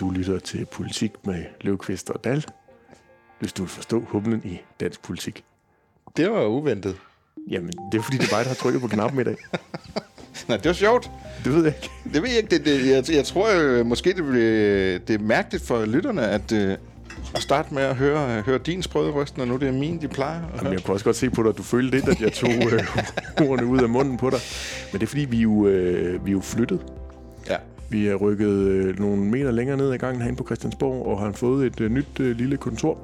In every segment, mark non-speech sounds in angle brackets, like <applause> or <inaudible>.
Du lytter til Politik med Løvqvist og Dal, hvis du vil forstå humlen i dansk politik. Det var uventet. Jamen, det er fordi, det er mig, der har trykket på knappen i dag. <laughs> Nej, det var sjovt. Det ved jeg ikke. Det ved jeg ikke. Det, det, jeg, jeg tror øh, måske, det, bliver, det er mærkeligt for lytterne, at, øh, at starte med at høre, høre din sprøde røst, når nu det er min, de plejer. at Jamen, høre. jeg kunne også godt se på dig, at du følte lidt, at jeg tog øh, <laughs> ordene ud af munden på dig. Men det er fordi, vi er jo, øh, vi er jo flyttet. Ja. Vi er rykket øh, nogle meter længere ned ad gangen herinde på Christiansborg, og har fået et øh, nyt øh, lille kontor.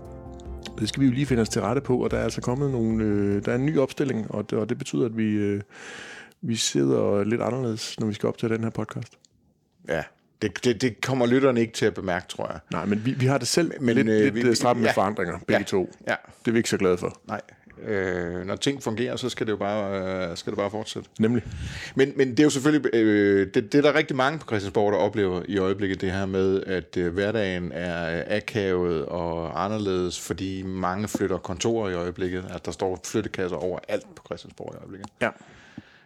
Det skal vi jo lige finde os til rette på, og der er altså kommet nogle, øh, der er en ny opstilling, og det, og det betyder, at vi, øh, vi sidder lidt anderledes, når vi skal op til den her podcast. ja. Det, det, det kommer lytterne ikke til at bemærke, tror jeg. Nej, men vi, vi har det selv Men, lidt, øh, øh, lidt vi- vi- stramt med ja. forandringer, begge Ja. to. Ja. Det er vi ikke så glade for. Nej. Øh, når ting fungerer, så skal det jo bare, øh, skal det bare fortsætte. Nemlig. Men, men det er jo selvfølgelig, øh, det, det er der rigtig mange på Christiansborg, der oplever i øjeblikket det her med, at øh, hverdagen er akavet og anderledes, fordi mange flytter kontorer i øjeblikket. At der står flyttekasser over alt på Christiansborg i øjeblikket. Ja.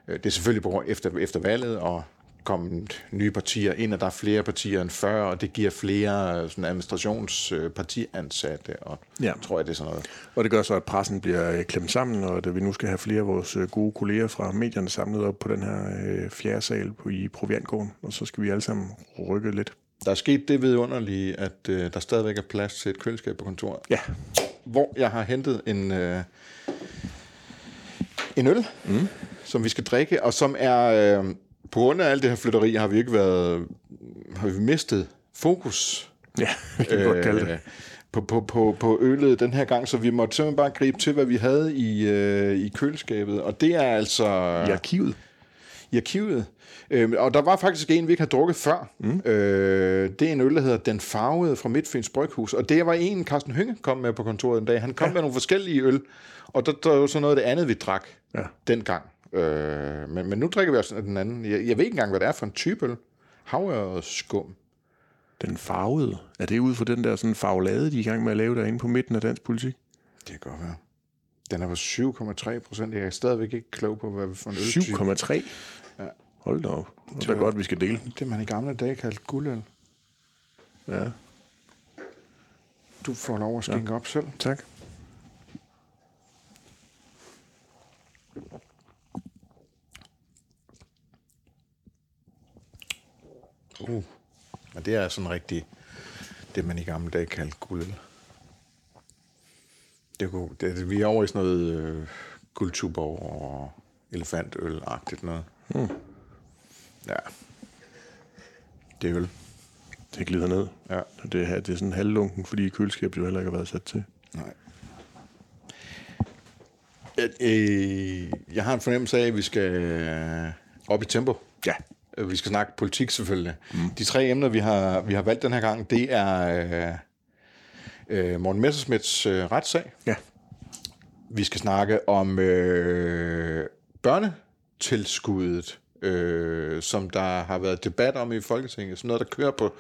Øh, Det er selvfølgelig på, efter, efter valget, og kommet nye partier ind, og der er flere partier end før, og det giver flere øh, sådan administrationspartiansatte, og Ja. tror jeg, det er sådan noget. Og det gør så, at pressen bliver øh, klemt sammen, og at vi nu skal have flere af vores øh, gode kolleger fra medierne samlet op på den her øh, fjerde sal på, i Proviantgården. Og så skal vi alle sammen rykke lidt. Der er sket det vidunderlige, at øh, der stadigvæk er plads til et køleskab på kontoret. Ja, hvor jeg har hentet en, øh, en øl, mm. som vi skal drikke, og som er, øh, på grund af alt det her flytteri, har vi ikke været, har vi mistet fokus ja det kan vi godt kalde det. på, på, på, på øllet den her gang, så vi måtte simpelthen bare gribe til, hvad vi havde i, øh, i køleskabet, og det er altså I arkivet. i arkivet. Øh, og der var faktisk en, vi ikke har drukket før. Mm. Øh, det er en øl, der hedder Den Farvede fra Midtfyns Bryghus. Og det var en, Carsten Hynge kom med på kontoret en dag. Han kom ja. med nogle forskellige øl, og der, der var så noget af det andet, vi drak Ja. dengang. Øh, men, men nu drikker vi også den anden. Jeg, jeg ved ikke engang, hvad det er for en type øl. Havørret skum. Den farvede. Er det ud fra den der sådan farvelade, de er i gang med at lave derinde på midten af dansk politik? Det kan godt være. Den er på 7,3 procent. Jeg er stadigvæk ikke klog på, hvad for en øltype. 7,3. Ja. Hold da op. Det er godt, vi skal dele. Det man i gamle dage kaldte guldøl. Ja, Du får lov at skænke ja. op selv. tak. Uh. Men det er sådan rigtig det, man i gamle dage kaldte guldøl. Det kunne, det, vi er over i sådan noget øh, guldtuborg og elefantøl-agtigt noget. Hmm. Ja. Det er øl. Det glider ned. Ja. Og Det, her, det er sådan halvlunken, fordi køleskabet jo heller ikke har været sat til. Nej. Jeg, øh, jeg har en fornemmelse af, at vi skal øh, op i tempo. Ja. Øh, Vi skal snakke politik selvfølgelig. Mm. De tre emner, vi har, vi har valgt den her gang, det er øh, øh, Morten Messersmiths øh, retssag. Ja. Vi skal snakke om øh, børnetilskuddet, øh, som der har været debat om i Folketinget. Sådan noget, der kører på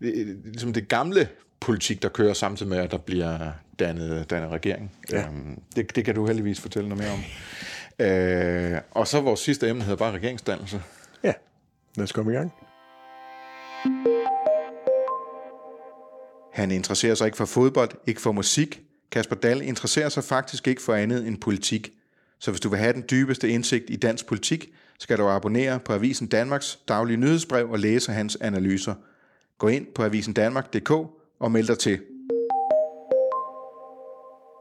øh, ligesom det gamle politik, der kører samtidig med, at der bliver dannet, dannet regering. Ja. Øhm, det, det kan du heldigvis fortælle noget mere om. Øh, og så vores sidste emne hedder bare regeringsdannelse. Lad os komme i gang. Han interesserer sig ikke for fodbold, ikke for musik. Kasper Dahl interesserer sig faktisk ikke for andet end politik. Så hvis du vil have den dybeste indsigt i dansk politik, skal du abonnere på Avisen Danmarks daglige nyhedsbrev og læse hans analyser. Gå ind på avisendanmark.dk og meld dig til.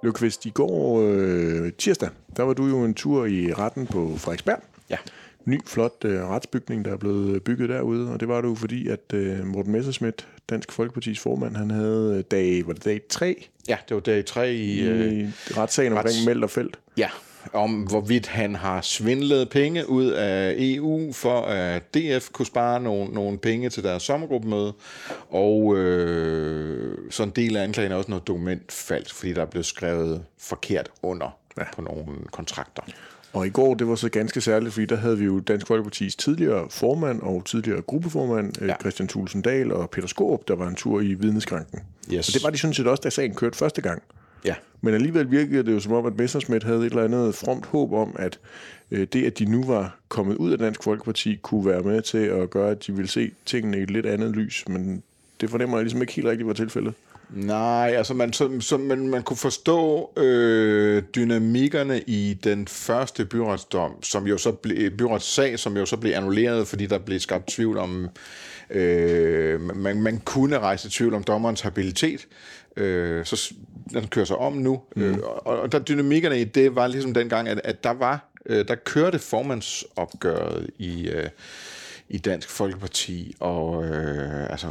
Løvqvist, i går øh, tirsdag, der var du jo en tur i retten på Frederiksberg. Ja. Ny, flot øh, retsbygning, der er blevet bygget derude, og det var det jo fordi, at øh, Morten Messerschmidt, Dansk Folkepartis formand, han havde øh, dag, var det dag 3 Ja, det var dag 3 i... Øh, i retssagen omkring rets- og Felt. ja, om hvorvidt han har svindlet penge ud af EU, for at DF kunne spare nogle, nogle penge til deres sommergruppemøde. Og øh, så en del af anklagen er også noget dokumentfalsk, fordi der er blevet skrevet forkert under ja. på nogle kontrakter. Og i går, det var så ganske særligt, fordi der havde vi jo Dansk Folkepartis tidligere formand og tidligere gruppeformand, ja. Ja. Christian Thulsen Dahl og Peter Skåb, der var en tur i vidneskranken. Yes. Og det var de sådan set også, da sagen kørte første gang. Ja. Men alligevel virkede det jo som om, at Messerschmidt havde et eller andet fromt håb om, at øh, det, at de nu var kommet ud af Dansk Folkeparti, kunne være med til at gøre, at de ville se tingene i et lidt andet lys. Men det fornemmer jeg ligesom ikke helt rigtigt var tilfældet. Nej, altså man, så, så man, man kunne forstå øh, dynamikkerne i den første byretsdom, som jo så blev, byretsag, som jo så blev annulleret, fordi der blev skabt tvivl om, øh, man, man kunne rejse tvivl om dommerens habilitet. Øh, så den kører sig om nu. Mm. Øh, og, og der dynamikkerne i det var ligesom dengang, at, at der var, øh, der kørte formandsopgøret i, øh, i Dansk Folkeparti, og øh, altså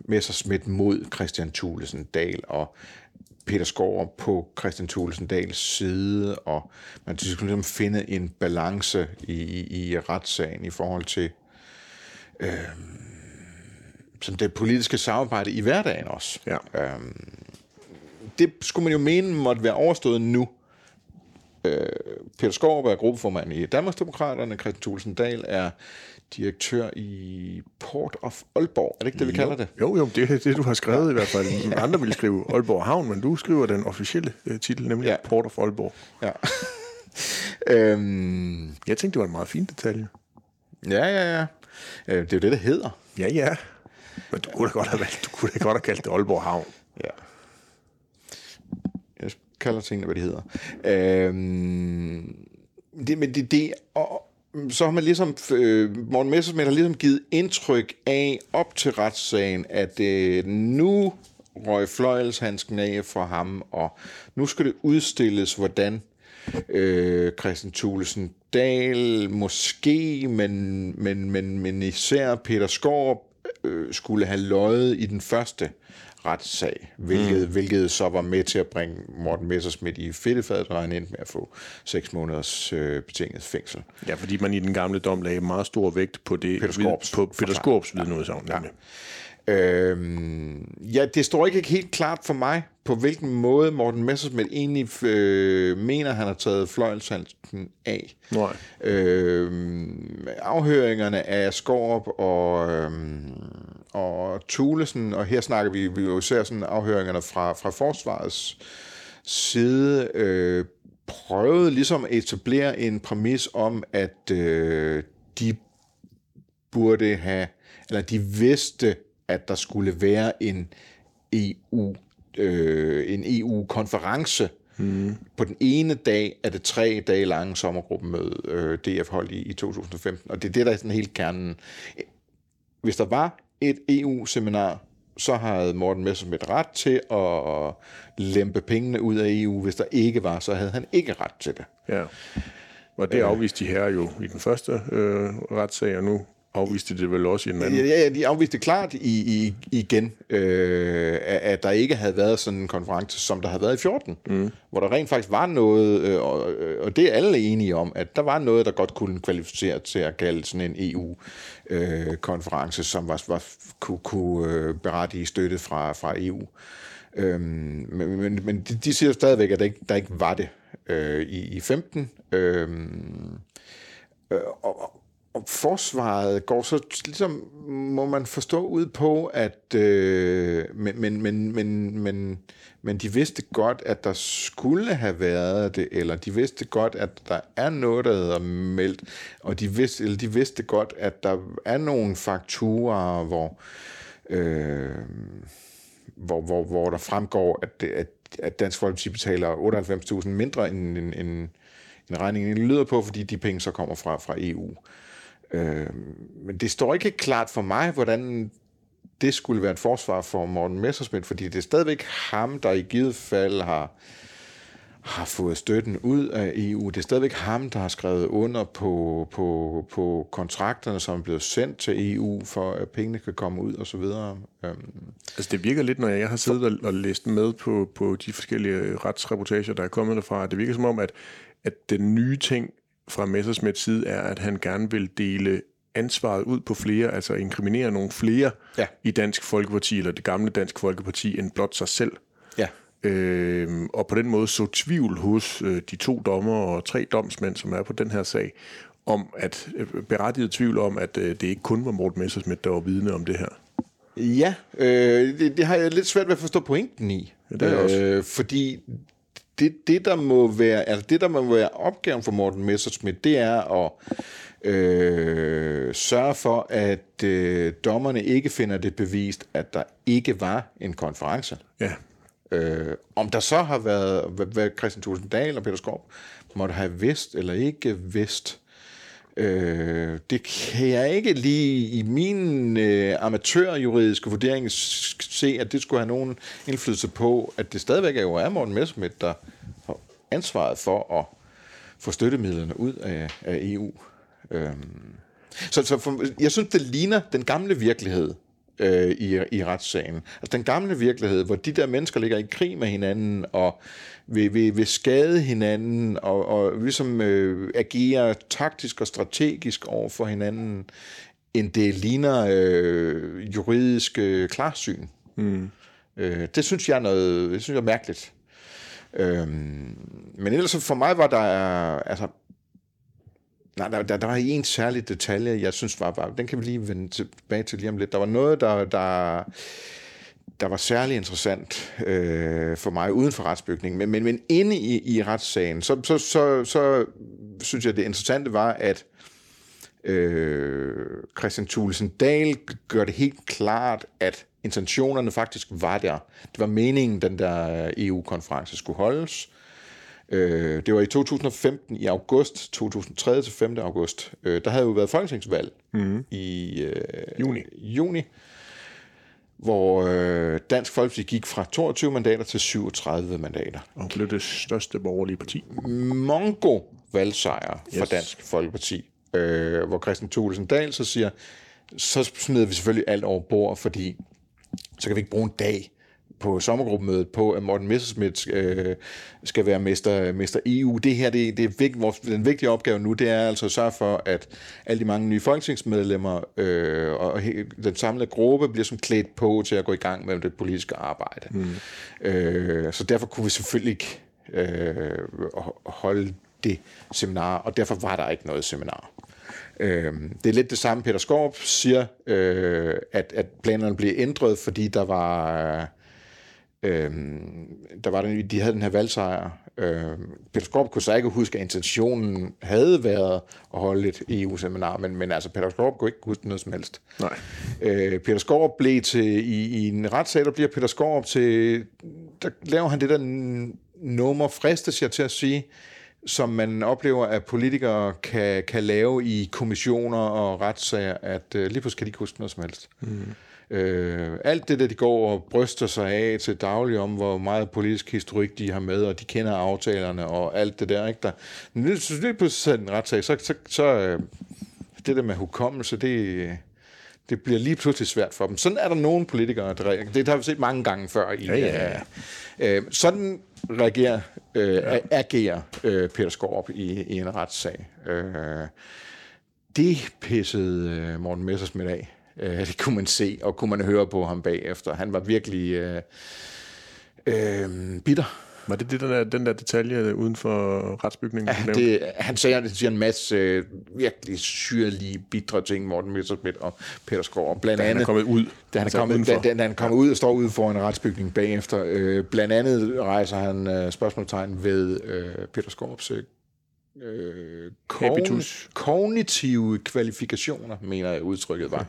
Messersmith mod Christian Thulesen Dahl, og Peter Skov på Christian Thulesen Dahls side, og man skulle ligesom finde en balance i, i, i retssagen i forhold til øh, sådan det politiske samarbejde i hverdagen også. Ja. Øh, det skulle man jo mene måtte være overstået nu. Øh, Peter Skov er gruppeformand i Danmarksdemokraterne, Christian Thulesen Dahl er direktør i Port of Aalborg. Er det ikke det, vi kalder det? Jo, jo, det er det, du har skrevet i hvert fald. ja. Andre ville skrive Aalborg Havn, men du skriver den officielle uh, titel, nemlig ja. Ja. Port of Aalborg. Ja. <laughs> øhm, Jeg tænkte, det var en meget fin detalje. ja, ja, ja. Øh, Det er jo det, det hedder. Ja, ja. Men du kunne da godt have, valgt, du kunne da godt have kaldt det Aalborg Havn. Ja. Jeg kalder tingene, hvad de hedder. Øhm, det, men det, det, og, så har man ligesom, øh, Morten Messersmith har ligesom givet indtryk af op til retssagen, at øh, nu røg fløjelshandsken af for ham, og nu skal det udstilles, hvordan øh, Christian Thulesen Dahl måske, men, men, men, men især Peter Skorp, øh, skulle have løjet i den første retssag, hvilket, mm. hvilket så var med til at bringe Morten Messersmith i fedtefadet, og han endte med at få seks måneders øh, betinget fængsel. Ja, fordi man i den gamle dom lagde meget stor vægt på det Peter Skorps på Peter. Skorps vidneudsagn. Ja. Øhm, ja, det står ikke helt klart for mig, på hvilken måde Morten Messersmith egentlig øh, mener, han har taget fløjelshandsken af. Nej. Øhm, afhøringerne af Skorup og, øhm, og Thulesen, og her snakker vi, vi jo især sådan afhøringerne fra, fra forsvarets side, øh, prøvede ligesom at etablere en præmis om, at øh, de burde have, eller de vidste, at der skulle være en EU, øh, en EU-konference mm. på den ene dag af det tre dage lange sommergruppemøde, øh, DF holdt i, i 2015. Og det er det, der er sådan helt kernen. Hvis der var et EU-seminar, så havde Morten Messerschmidt ret til at lempe pengene ud af EU. Hvis der ikke var, så havde han ikke ret til det. Ja. Og det afviste de her jo i den første øh, retssag, og nu afviste de det vel også i den anden. Ja, ja, de afviste klart i, i, igen, øh, at der ikke havde været sådan en konference, som der havde været i 14, mm. hvor der rent faktisk var noget, øh, og, og det er alle enige om, at der var noget, der godt kunne kvalificere til at kalde sådan en EU-konference, som var, var, kunne, kunne øh, berettige støtte fra, fra EU. Øhm, men men, men de, de siger stadigvæk, at der ikke, der ikke var det øh, i, i 15. Øhm, øh, og, og- og forsvaret går så ligesom, må man forstå ud på, at øh, men, men, men, men, men, men de vidste godt, at der skulle have været det, eller de vidste godt, at der er noget, der hedder meldt, og de vidste, eller de vidste godt, at der er nogle fakturer, hvor, øh, hvor, hvor, hvor der fremgår, at, det, at, at Dansk Folkeparti betaler 98.000 mindre end, end, end, end regningen lyder på, fordi de penge så kommer fra, fra EU. Øh, men det står ikke klart for mig, hvordan det skulle være et forsvar for Morten Messersmith, fordi det er stadigvæk ham, der i givet fald har, har fået støtten ud af EU. Det er stadigvæk ham, der har skrevet under på, på, på kontrakterne, som er blevet sendt til EU, for at pengene kan komme ud osv. Øhm, Altså det virker lidt, når jeg har siddet og, og læst med på, på de forskellige retsreportager, der er kommet derfra, det virker som om, at, at den nye ting fra Messersmiths side er, at han gerne vil dele ansvaret ud på flere, altså inkriminere nogle flere Ja. i Dansk Folkeparti, eller det gamle Dansk Folkeparti, end blot sig selv. ja. Øh, og på den måde så tvivl hos øh, de to dommer og tre domsmænd, som er på den her sag, om at øh, berettiget tvivl om, at øh, det ikke kun var Morten Messersmith, der var vidne om det her. Ja, øh, det, det har jeg lidt svært ved at forstå pointen i. Ja, det er også. Øh, fordi det, det, der må være, altså det, der må være opgaven for Morten Messerschmidt, det er at øh, sørge for, at øh, dommerne ikke finder det bevist, at der ikke var en konference. Ja, Øh, om der så har været, hvad, hvad Christian Thulesen Dahl og Peter Skorp måtte have vidst eller ikke vidst, øh, det kan jeg ikke lige i min øh, amatørjuridiske vurdering se, at det skulle have nogen indflydelse på, at det stadigvæk er jo er Morten Messerschmidt, der har ansvaret for at få støttemidlerne ud af, af EU. Øh, så, så for, jeg synes, det ligner den gamle virkelighed øh, i, i retssagen. Altså den gamle virkelighed, hvor de der mennesker ligger i krig med hinanden og vil, vil, vil skade hinanden og, og ligesom øh, agerer taktisk og strategisk over for hinanden, end det ligner øh, juridisk øh, klarsyn. Mm. Øh, det synes jeg er noget, det synes jeg er mærkeligt. Øhm, men ellers for mig var der, altså, nej, der, der, der var en særlig detalje, jeg synes var, var, den kan vi lige vende tilbage til lige om lidt. Der var noget, der, der, der var særlig interessant øh, for mig uden for retsbygningen, men, men, men inde i, i retssagen, så, så, så, så synes jeg, det interessante var, at øh, Christian Thulesen Dahl gør det helt klart, at intentionerne faktisk var der. Det var meningen, den der øh, EU-konference skulle holdes. Øh, det var i 2015, i august, 2003 til 5. august. Øh, der havde jo været folketingsvalg mm-hmm. i øh, Juni. juni, hvor øh, Dansk Folkeparti gik fra 22 mandater til 37 mandater. og blev det største borgerlige parti. mongo valgsejr for Yes. Dansk Folkeparti, øh, hvor Christian Thulesen Dahl så siger, så smider vi selvfølgelig alt over bord, fordi så kan vi ikke bruge en dag på sommergruppemødet på, at Morten Messerschmidt øh, skal være mester, mester EU. Det her, det, det er vigt, vores, den vigtige opgave nu, det er altså at sørge for, at alle de mange nye folketingsmedlemmer øh, og den samlede gruppe bliver som klædt på til at gå i gang med det politiske arbejde. Mm. Øh, så derfor kunne vi selvfølgelig ikke øh, holde det seminar, og derfor var der ikke noget seminar. Øh, det er lidt det samme, Peter Skorp siger, øh, at, at planerne blev ændret, fordi der var... Øh, der var den, de havde den her valgsejr. Øh, Peter Skorp kunne så ikke huske, at intentionen havde været at holde et EU-seminar, men, men altså Peter Skorp kunne ikke huske noget som helst. Nej. Øh, Peter Skorp blev til, i, i en retssag, der bliver Peter Skorp til, der laver han det der nummer, fristes jeg til at sige, som man oplever, at politikere kan, kan lave i kommissioner og retssager, at øh, lige pludselig kan de ikke huske noget som helst. Mm. Øh, alt det der, de går og bryster sig af til daglig om, hvor meget politisk historik de har med, og de kender aftalerne og alt det der, ikke? Der, men lige, lige pludselig en retssag, så, så, så øh, det der med hukommelse, det, det bliver lige pludselig svært for dem. Sådan er der nogle politikere, der reagerer. Det har vi set mange gange før. I, Ja, ja, ja. Øh, sådan reagerer, øh, ja. agerer øh, Peter Skorp i, i en retssag. Øh, det pissede øh, Morten Messersmith af. Øh, det kunne man se, og kunne man høre på ham bagefter. Han var virkelig øh, øh, bitter. Var det, det den, der, den der detalje uden for retsbygningen? Ja, det, han siger, han siger en masse øh, virkelig syrlige, bitre ting, Morten Messersmith og Peter Skorp. Blandt Da han er andet, kommet ud. da han er Altså kommet, da, da, da han kommer ud og står ude foran en retsbygning bagefter. Øh, blandt andet rejser han øh, spørgsmålstegn ved øh, Peter Skorps øh, kogn, Habitus. kognitive kvalifikationer, mener jeg udtrykket var.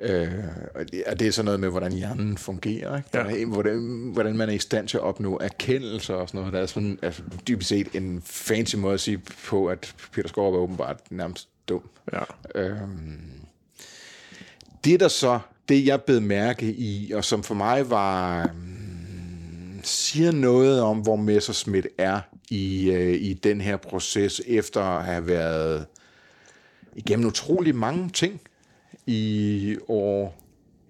Øh, og det- og det er sådan noget med, hvordan hjernen fungerer. Ikke? Ja. Hvordan, hvordan man er i stand til at opnå erkendelse og sådan noget. Der er sådan, altså, dybest set en fancy måde at sige på, at Peter Skorp er åbenbart nærmest dum. Ja. Øhm, det der så, det jeg blev mærke i, og som for mig var, mm, siger noget om, hvor Messerschmidt er i, øh, i den her proces, efter at have været igennem utrolig mange ting i år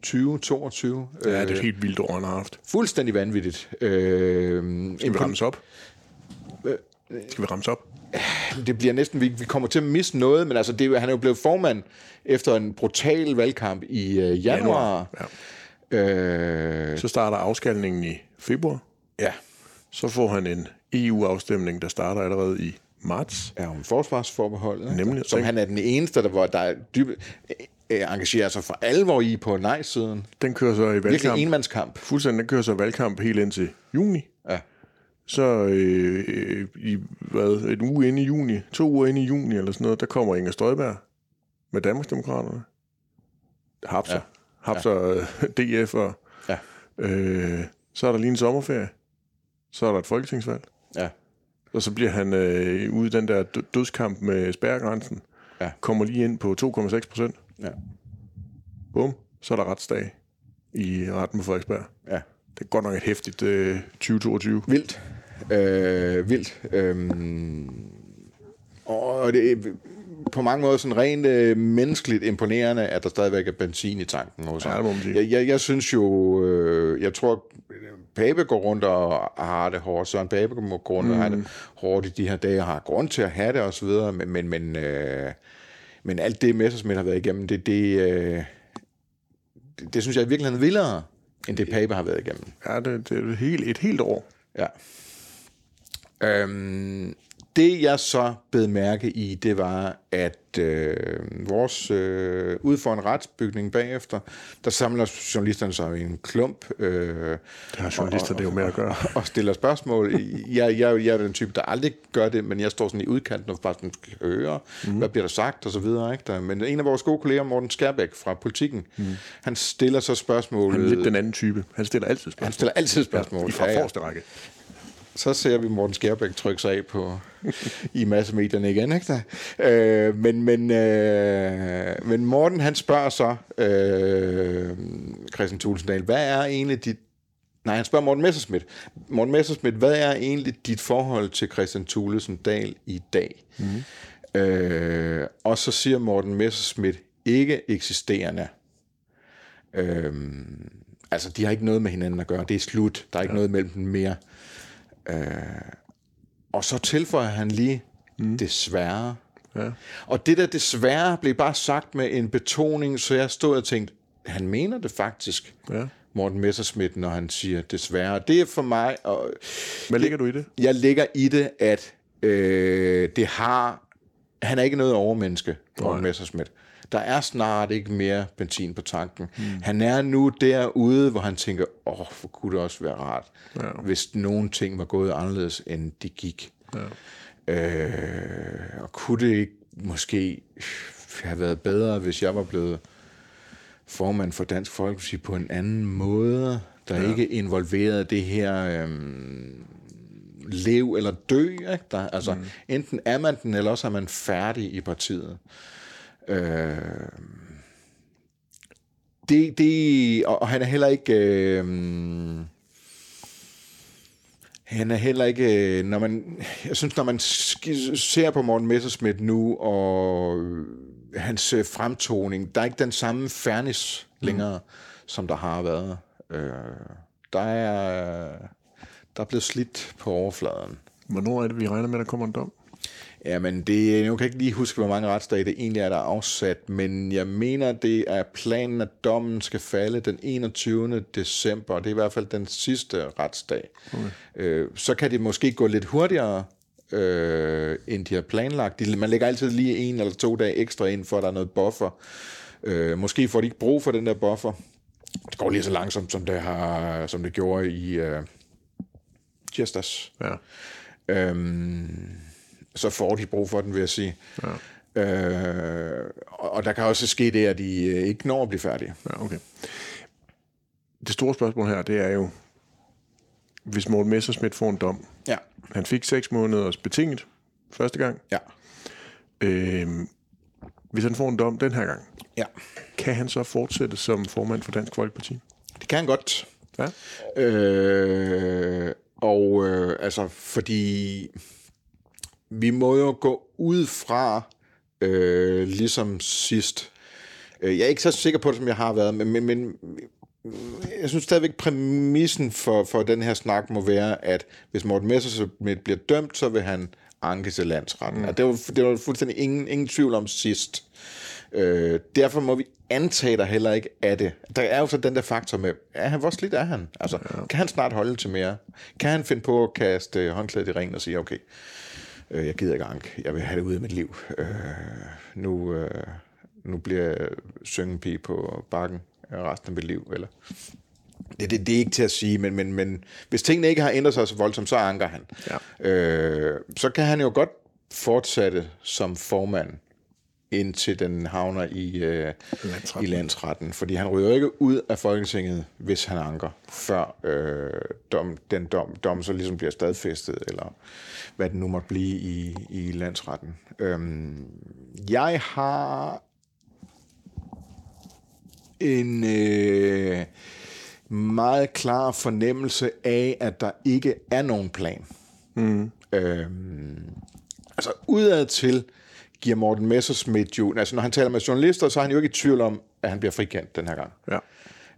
2022. ja, det er et helt vildt år, han har haft. Fuldstændig vanvittigt. Øh, Skal vi ramse op? Skal vi ramse op? det bliver næsten, vi, vi kommer til at miste noget, men altså, det, han er jo blevet formand efter en brutal valgkamp i øh, januar. Ja. Øh, Så starter afskalningen i februar. ja, Så får han en EU-afstemning, der starter allerede i marts. er om forsvarsforbeholdet. Nemlig. Som han er den eneste, der, hvor der er dybe... øh, engagerer sig for alvor i på nej-siden. Den kører så i Virkelig valgkamp. enmandskamp. Fuldstændig, den kører så valgkamp helt ind til juni. Ja. Så øh, i hvad, en uge inde i juni, to uger inde i juni eller sådan noget, der kommer Inger Støjberg med Danmarksdemokraterne. Hapser. Ja. Ja. Hapser ja. <laughs> DF og Ja. øh, så er der lige en sommerferie. Så er der et folketingsvalg. Ja. Og så bliver han øh, ude i den der dø- dødskamp med spærregrænsen. Ja. Kommer lige ind på 2,6 procent. Ja. Bum. Så er der retsdag i retten på Frederiksberg. ja. Det er godt nok et hæftigt øh, 2022. Vildt. Øh, vildt. Øhm, og det er på mange måder sådan rent øh, menneskeligt imponerende, at der stadigvæk er benzin i tanken hos Ja, ham. må man sige. Jeg, jeg, jeg synes jo, øh, jeg tror, Pape går rundt og har det hårdt, Søren Pape går rundt og har det hårdt i de her dage, og har grund til at have det osv., men, men, men, øh, men alt det, Messersmith har været igennem, det, det, øh, det, det synes jeg i virkeligheden er vildere, end det Pape har været igennem. Ja, det, det er et helt, et helt år. Ja. Øhm, det jeg så bed mærke i, det var, at øh, vores øh, ude for en retsbygning bagefter, der samler journalisterne sig i en klump. Øh, Det har journalister det er jo med at gøre. og stiller spørgsmål. Jeg, jeg, jeg er den type, der aldrig gør det, men jeg står sådan i udkanten og bare sådan skal høre, mm. hvad bliver der sagt og så videre. Ikke? Der, men en af vores gode kolleger, Morten Skærbæk fra Politikken, mm. han stiller så spørgsmålet. Han er lidt den anden type. Han stiller altid han spørgsmål. stiller altid spørgsmål. I fra forreste række. Så ser vi Morten Skærbæk trykke sig af på, i massemedierne igen. Ikke der? Øh, men, men, øh, men Morten han spørger så øh, Christian Tulsendal, hvad er egentlig dit Nej, han spørger Morten Messerschmidt. Morten Messerschmidt, hvad er egentlig dit forhold til Christian Thulesen Dahl i dag? Mm. Øh, og så siger Morten Messerschmidt, ikke eksisterende. Øh, altså, de har ikke noget med hinanden at gøre. Det er slut. Der er ikke ja. noget mellem dem mere. Øh, og så tilføjer han lige, mm. desværre. Ja. Og det der desværre blev bare sagt med en betoning, så jeg stod og tænkte, han mener det faktisk, Ja. Morten Messerschmidt, når han siger desværre. Det er for mig, og Hvad ligger du i det? jeg ligger i det, at øh, det har, han er ikke noget overmenneske, Morten Messerschmidt. Der er snart ikke mere benzin på tanken. Mm. Han er nu derude, hvor han tænker, åh, oh, hvor kunne det også være rart, ja. hvis nogle ting var gået anderledes, end de gik. Ja. Øh, og kunne det ikke måske have været bedre, hvis jeg var blevet formand for Dansk Folkeparti på en anden måde, der ja. ikke involverede det her øhm, lev eller dø. Ikke? Der, altså, mm. enten er man den, eller også er man færdig i partiet. Øh, det, det, og og han er heller ikke... Øh, han er heller ikke, når man, jeg synes, når man ser på Morten Messerschmidt nu, og øh, hans øh, fremtoning, der er ikke den samme fairness længere, mm. som der har været. Øh, der er, der er blevet slidt på overfladen. Hvornår er det, vi regner med, at der kommer en dom? Jamen, det, nu kan jeg ikke lige huske, hvor mange retsdage det egentlig er, der er afsat, men jeg mener, det er planen, at dommen skal falde den 21. december. Det er i hvert fald den sidste retsdag. Okay. Øh, så kan det måske gå lidt hurtigere, øh, end de har planlagt. De, man lægger altid lige en eller to dage ekstra ind, for at der er noget buffer. Øh, måske får de ikke brug for den der buffer. Det går lige så langsomt, som det, har, som det gjorde i øh, tirsdags. Ja. Øhm, så får de brug for den, vil jeg sige. Ja. Øh, og der kan også ske det, at de øh, ikke når at blive færdige. Ja, okay. Det store spørgsmål her, det er jo, hvis Morten Messerschmidt får en dom. Ja. Han fik seks måneders betinget første gang. Ja. Øhm, hvis han får en dom den her gang, Ja. kan han så fortsætte som formand for Dansk Folkeparti? Det kan han godt. Ja. Øh, og øh, altså, fordi vi må jo gå ud fra, øh, ligesom sidst. Øh, Jeg er ikke så sikker på det, som jeg har været, men, men, men jeg synes stadigvæk, præmissen for, for den her snak må være, at hvis Morten Messerschmidt bliver dømt, så vil han anke til landsretten. Mm. Og det var, det var fuldstændig ingen, ingen tvivl om sidst. Øh, derfor må vi antage der heller ikke af det. Der er jo så den der faktor med, er han, hvor slidt er han? Altså, ja. kan han snart holde til mere? Kan han finde på at kaste håndklædet i ringen og sige, okay, øh, jeg gider ikke anke, jeg vil have det ud af mit liv. Øh, nu, øh, nu bliver jeg syngenpige på bakken resten af mit liv, eller det, det, det er ikke til at sige, men, men, men hvis tingene ikke har ændret sig så voldsomt, så anker han. Ja. Øh, så kan han jo godt fortsætte som formand indtil den havner i, øh, Landsretten. i landsretten. Fordi han ryger ikke ud af Folketinget, hvis han anker, før øh, dom, den dom, dom så ligesom bliver stadfæstet, eller hvad det nu måtte blive i, i landsretten. Øhm, jeg har en øh, meget klar fornemmelse af, at der ikke er nogen plan. Mm. Øhm, altså udad til giver Morten Messerschmidt jo, altså når han taler med journalister, så er han jo ikke i tvivl om, at han bliver frikendt den her gang. Ja.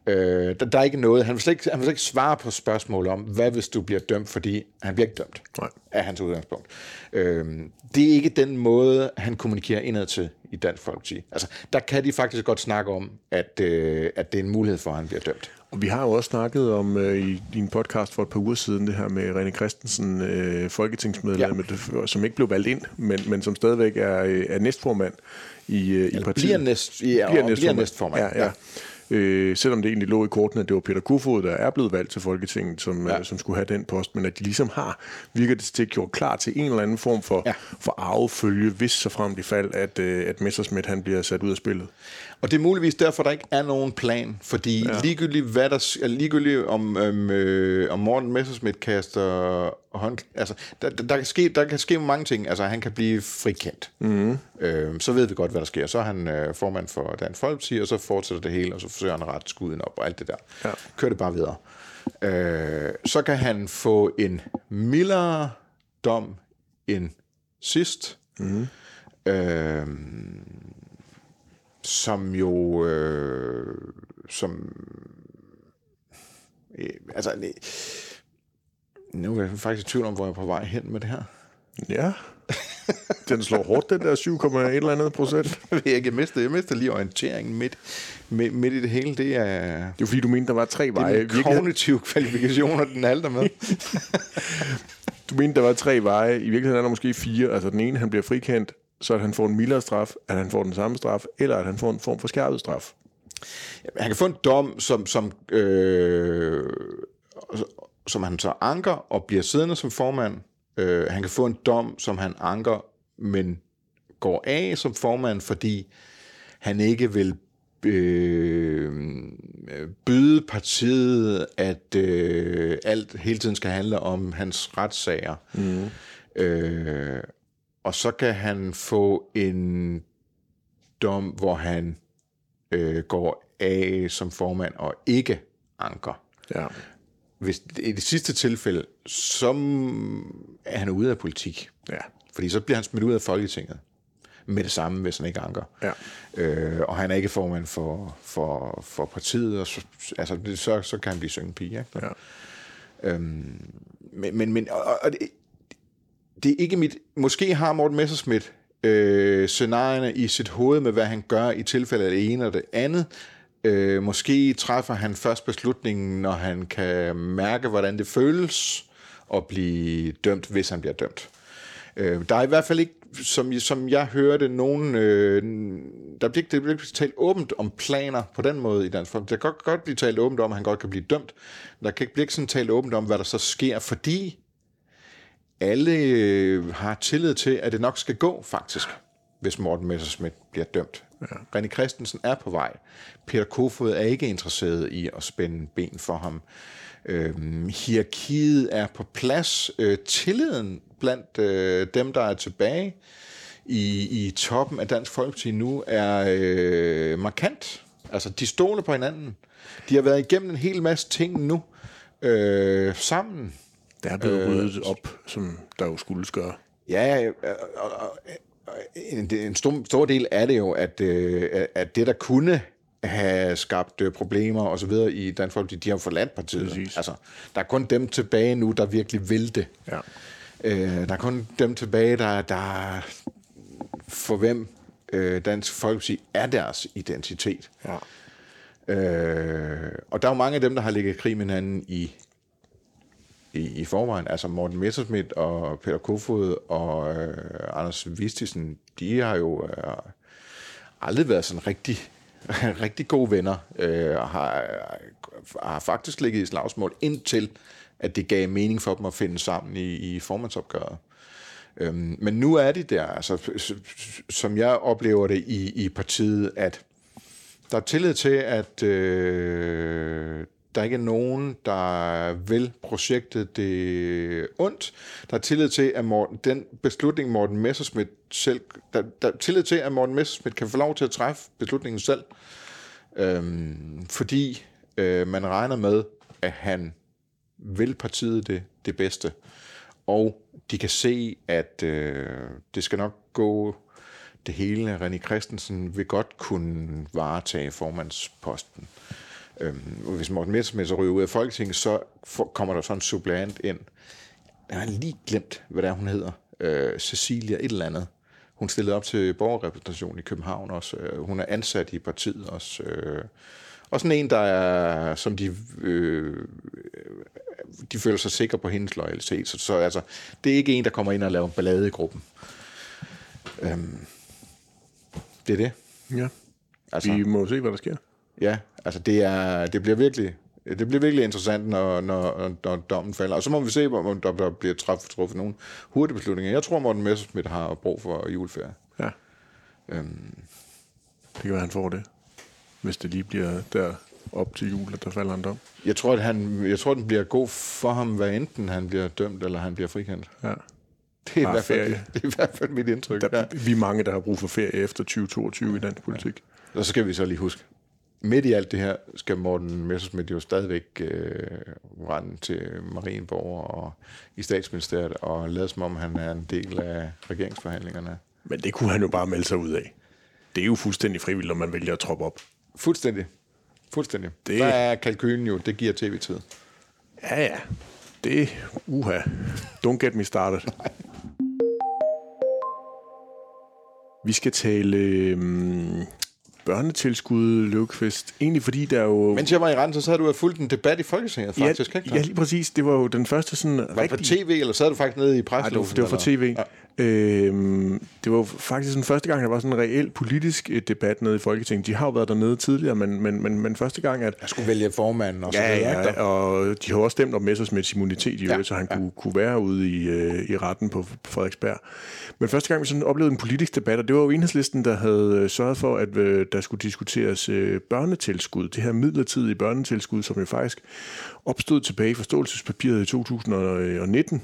Øh, der, der er ikke noget, han vil, slet ikke, han vil slet ikke svare på spørgsmål om, hvad hvis du bliver dømt, fordi han bliver ikke dømt, Nej. af hans udgangspunkt. Øh, det er ikke den måde, han kommunikerer indad til i Dansk Folkeparti. Altså, der kan de faktisk godt snakke om, at, øh, at det er en mulighed for, at han bliver dømt. Og vi har jo også snakket om øh, i din podcast for et par uger siden, det her med René Christensen, øh, folketingsmedlem, ja. som ikke blev valgt ind, men, men som stadigvæk er, øh, er næstformand i, øh, i partiet. Bliver, næst, ja, bliver, bliver næstformand. Ja, ja. ja. Øh, selvom det egentlig lå i kortene, at det var Peter Kofod, der er blevet valgt til Folketinget, som, ja. øh, som skulle have den post, men at de ligesom har, virker det til, gjort klar til en eller anden form for, ja. for arvefølge, hvis så frem det fald, at, øh, at Messersmith han bliver sat ud af spillet. Og det er muligvis derfor, der ikke er nogen plan, fordi ja. ligegyldigt, hvad der, ligegyldigt om, øhm, øh, om Morten Messersmith kaster hånd, altså, der, der, kan ske, der kan ske mange ting. Altså, han kan blive frikendt. Mm. Øh, så ved vi godt, hvad der sker. Så er han øh, formand for Dansk Folkeparti, og så fortsætter det hele, og så forsøger han at rette skuden op og alt det der. Ja. Kør det bare videre. Øh, så kan han få en mildere dom end sidst. Mm. Øh, som jo øh, som øh, altså øh, nu er jeg faktisk i tvivl om, hvor jeg er på vej hen med det her. Ja. Den slår hårdt, den der 7,1 eller andet procent. <laughs> jeg mister, jeg mister lige orienteringen midt, midt, midt i det hele. Det er, det er fordi, du mente, der var tre veje. Det er kognitive kvalifikationer, den alder med. <laughs> du mente, der var tre veje. I virkeligheden er der måske fire. Altså den ene, han bliver frikendt, så at han får en mildere straf, at han får den samme straf, eller at han får en form for skærpet straf. Han kan få en dom, som, som, øh, som han så anker og bliver siddende som formand. Øh, han kan få en dom, som han anker, men går af som formand, fordi han ikke vil øh, byde partiet, at øh, alt hele tiden skal handle om hans retssager. Mm. Øh, og så kan han få en dom, hvor han øh, går af som formand og ikke anker. Ja. Hvis i det sidste tilfælde, så er han ude af politik. Ja. Fordi så bliver han smidt ud af Folketinget med det samme, hvis han ikke anker. Ja. Øh, og han er ikke formand for, for, for partiet, og så, altså, så, så kan han blive syngepige. Ikke? Ja. Øhm, men, men, men og, og det, det er ikke mit... Måske har Morten Messerschmidt øh, scenarierne i sit hoved med, hvad han gør i tilfælde af det ene og det andet. Øh, måske træffer han først beslutningen, når han kan mærke, hvordan det føles at blive dømt, hvis han bliver dømt. Øh, der er i hvert fald ikke, som, som jeg hørte, nogen... Øh, der bliver ikke, det bliver ikke talt åbent om planer på den måde i Dansk Folkeparti. Der kan godt, godt blive talt åbent om, at han godt kan blive dømt. Der kan ikke blive sådan talt åbent om, hvad der så sker, fordi alle øh, har tillid til, at det nok skal gå, faktisk, hvis Morten Messerschmidt bliver dømt. Ja. René Christensen er på vej. Peter Kofod er ikke interesseret i at spænde ben for ham. Øhm, hierarkiet er på plads. Øh, tilliden blandt øh, dem, der er tilbage i, i toppen af Dansk Folkeparti nu, er øh, markant. Altså, de stoler på hinanden. De har været igennem en hel masse ting nu øh, sammen. Der er blevet øh, ryddet op, som der jo skulle gøre. Ja, og, og, en, en stor, stor del af det jo, at, øh, at det, der kunne have skabt øh, problemer og så videre i Dansk Folkeparti, de har forladt partiet. Præcis. Altså, der er kun dem tilbage nu, der virkelig vil det. Ja. Øh, der er kun dem tilbage, der, der for hvem øh, Dansk Folkeparti er deres identitet. Ja. Øh, og der er jo mange af dem, der har ligget krig med hinanden i i, i forvejen. Altså Morten Messerschmidt og Peter Kofod og øh, Anders Vistisen, de har jo øh, aldrig været sådan rigtig, <laughs> rigtig gode venner, øh, og har, har faktisk ligget i slagsmål indtil, at det gav mening for dem at finde sammen i, i formandsopgøret. Øhm, men nu er de der, altså, som jeg oplever det i, i partiet, at der er tillid til, at øh, der ikke er nogen, der vil projektet det ondt. Der er tillid til, at Morten, den beslutning, Morten Messerschmidt selv... Der, der er tillid til, at Morten Messerschmidt kan få lov til at træffe beslutningen selv. Øhm, fordi øh, man regner med, at han vil partiet det, det bedste. Og de kan se, at øh, det skal nok gå det hele. René Christensen vil godt kunne varetage formandsposten. Øhm, hvis Morten så ryger ud af Folketinget, så for, kommer der sådan en suppleant ind. Jeg har lige glemt, hvad det er, hun hedder. Øh, Cecilia et eller andet. Hun stillede op til borgerrepræsentation i København også. Øh, hun er ansat i partiet også. Øh, og sådan en, der er, som de, øh, de føler sig sikre på hendes loyalitet. Så, så altså, det er ikke en, der kommer ind og laver ballade i gruppen. Øhm, det er det. Ja. Altså, Vi må se, hvad der sker. Ja, altså det, er, det bliver virkelig det bliver virkelig interessant, når, når, når dommen falder. Og så må vi se, om der, der bliver truffet, truffet nogle hurtige beslutninger. Jeg tror, Morten Messerschmidt har brug for juleferie. Ja. Øhm, Det kan være, han får det. Hvis det lige bliver der op til jul, at der falder en dom. jeg, tror, at han, jeg tror, den bliver god for ham, hvad enten han bliver dømt, eller han bliver frikendt. Ja. Det er, i Bare hvert fald, ferie. det er i hvert fald mit indtryk. Der, Ja. Vi er mange, der har brug for ferie efter 2022 i dansk politik. Og så skal vi så lige huske, midt i alt det her, skal Morten Messerschmidt jo stadigvæk øh, rende til Marienborg og i statsministeriet og lade som om, han er en del af regeringsforhandlingerne. Men det kunne han jo bare melde sig ud af. Det er jo fuldstændig frivilligt, om man vælger at troppe op. Fuldstændig. Fuldstændig. Det... Der er kalkylen jo, det giver tv-tid. Ja, ja. Det, uha. Don't get me started. <laughs> Vi skal tale øhm, børnetilskud, Løvqvist. Egentlig fordi der er jo... Mens jeg var i retten, så havde du fulgt en debat i Folketinget, faktisk, ja, ikke? ja, lige præcis. Det var jo den første sådan Var det på tv, eller sad du faktisk nede i Nej, det var, det var fra eller? tv. Ja. Øhm, det var jo faktisk den første gang, der var sådan en reel politisk øh, debat nede i Folketinget. De har jo været dernede tidligere, men, men, men, men første gang, at Jeg skulle vælge formanden og så Ja, videre, ja, og de har også stemt om Messersmiths immunitet, i Ja, øvrigt, så han ja. kunne, kunne være ude i, øh, i retten på Frederiksberg. Men første gang, vi sådan oplevede en politisk debat, og det var jo enhedslisten, der havde øh, sørget for, at øh, der skulle diskuteres øh, børnetilskud, det her midlertidige børnetilskud, som jo faktisk opstod tilbage i forståelsespapiret i 2019,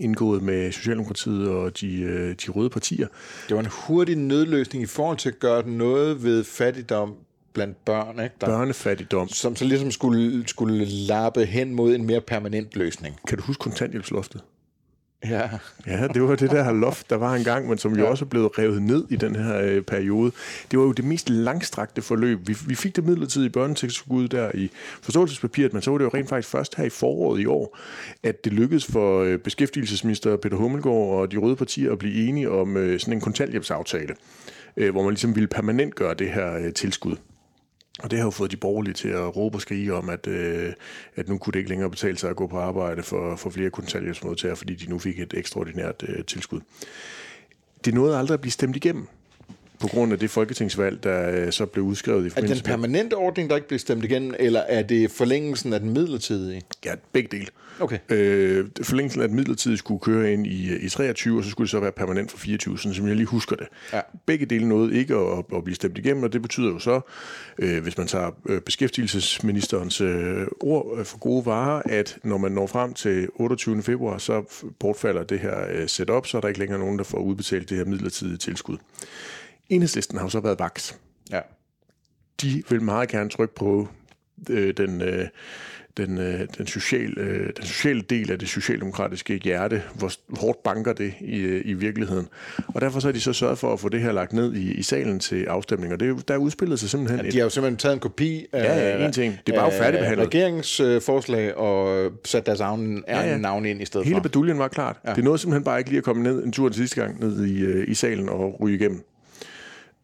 indgået med Socialdemokratiet og de, øh, de røde partier. Det var en hurtig nødløsning i forhold til at gøre noget ved fattigdom blandt børn, ikke? Der, Børnefattigdom. som så ligesom skulle, skulle lappe hen mod en mere permanent løsning. Kan du huske kontanthjælpsloftet? Ja. Ja, det var det der loft, der var engang, men som jo også er blevet revet ned i den her øh, periode. Det var jo det mest langstrakte forløb. Vi, vi fik det midlertidige børnetilskud der i forståelsespapiret, men så var det jo rent faktisk først her i foråret i år, at det lykkedes for øh, beskæftigelsesminister Peter Hummelgaard og de røde partier at blive enige om øh, sådan en kontanthjælpsaftale, øh, hvor man ligesom ville permanent gøre det her øh, tilskud. Og det har jo fået de borgerlige til at råbe og skrige om, at, øh, at nu kunne det ikke længere betale sig at gå på arbejde for, for flere kontanthjælpsmodtagere, fordi de nu fik et ekstraordinært øh, tilskud. Det nåede aldrig at blive stemt igennem på grund af det folketingsvalg, der øh, så blev udskrevet i Er det forbindelse den permanente ordning, der ikke blev stemt igen, eller er det forlængelsen af den midlertidige? Ja, begge dele. Okay. Øh, forlængelsen af den midlertidige skulle køre ind i, i 23, og så skulle det så være permanent for 24, sådan som jeg lige husker det. Ja. Begge dele nåede ikke at, at blive stemt igennem, og det betyder jo så, øh, hvis man tager øh, beskæftigelsesministerens øh, ord øh, for gode varer, at når man når frem til 28. februar, så bortfalder det her øh, setup, så er der ikke længere nogen, der får udbetalt det her midlertidige tilskud. Enhedslisten har jo så været vaks Ja. de vil meget gerne trykke på øh, den, øh, den, øh, den, sociale, øh, den sociale del af det socialdemokratiske hjerte. Hvor hårdt banker det i, øh, i virkeligheden? Og derfor så har de så sørget for at få det her lagt ned i, i salen til afstemning. Og det, er der udspillet sig simpelthen De har jo simpelthen taget en kopi af, Ja, ja, en ting. Det er bare jo færdigbehandlet. regeringsforslag og sat deres egen, ja, ja. ja. navn ind i stedet Hele for. baduljen var klart. Ja. Det nåede simpelthen bare ikke lige at komme ned en tur den sidste gang ned i, øh, i salen og ryge igennem.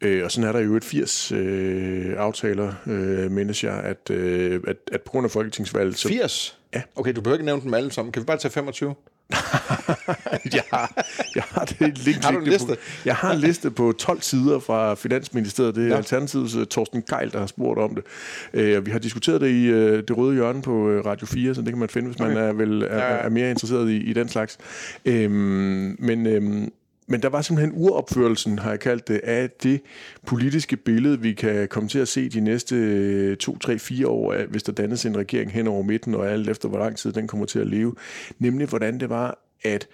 Øh, og sådan er der jo et 80 øh, aftaler, øh, mindes jeg, at, øh, at, at på grund af folketingsvalget... Så, 80? Ja. Okay, du behøver ikke nævne dem alle sammen. Kan vi bare tage 25? <laughs> jeg, har, jeg har det link Har du en liste? På, jeg har en liste på 12 sider fra Finansministeriet. Det er ja. Alternativets uh, Torsten Geil, der har spurgt om det. Uh, vi har diskuteret det i uh, det røde hjørne på uh, Radio 4, så det kan man finde, hvis okay. man er, vel, er, ja, ja. er mere interesseret i, i den slags. Uh, men... Uh, men der var simpelthen uropførelsen, har jeg kaldt det, af det politiske billede, vi kan komme til at se de næste 2, 3, 4 år, hvis der dannes en regering hen over midten, og alt efter hvor lang tid den kommer til at leve. Nemlig hvordan det var, at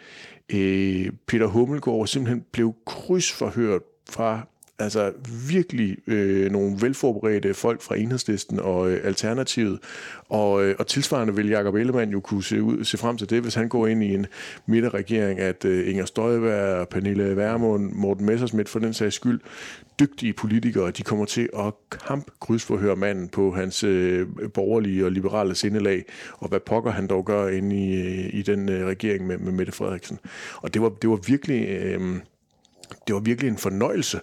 øh, Peter Hummelgaard simpelthen blev krydsforhørt fra altså virkelig øh, nogle velforberedte folk fra Enhedslisten og øh, Alternativet. Og, øh, og tilsvarende vil Jacob Ellemann jo kunne se, ud, se frem til det, hvis han går ind i en midterregering, at øh, Inger Støjberg, Pernille Vermund, Morten Messersmith for den sags skyld, dygtige politikere, de kommer til at kamp krydsforhøre manden på hans øh, borgerlige og liberale sindelag, og hvad pokker han dog gør inde i, øh, i den øh, regering med, med Mette Frederiksen. Og det var, det var virkelig... Øh, det var virkelig en fornøjelse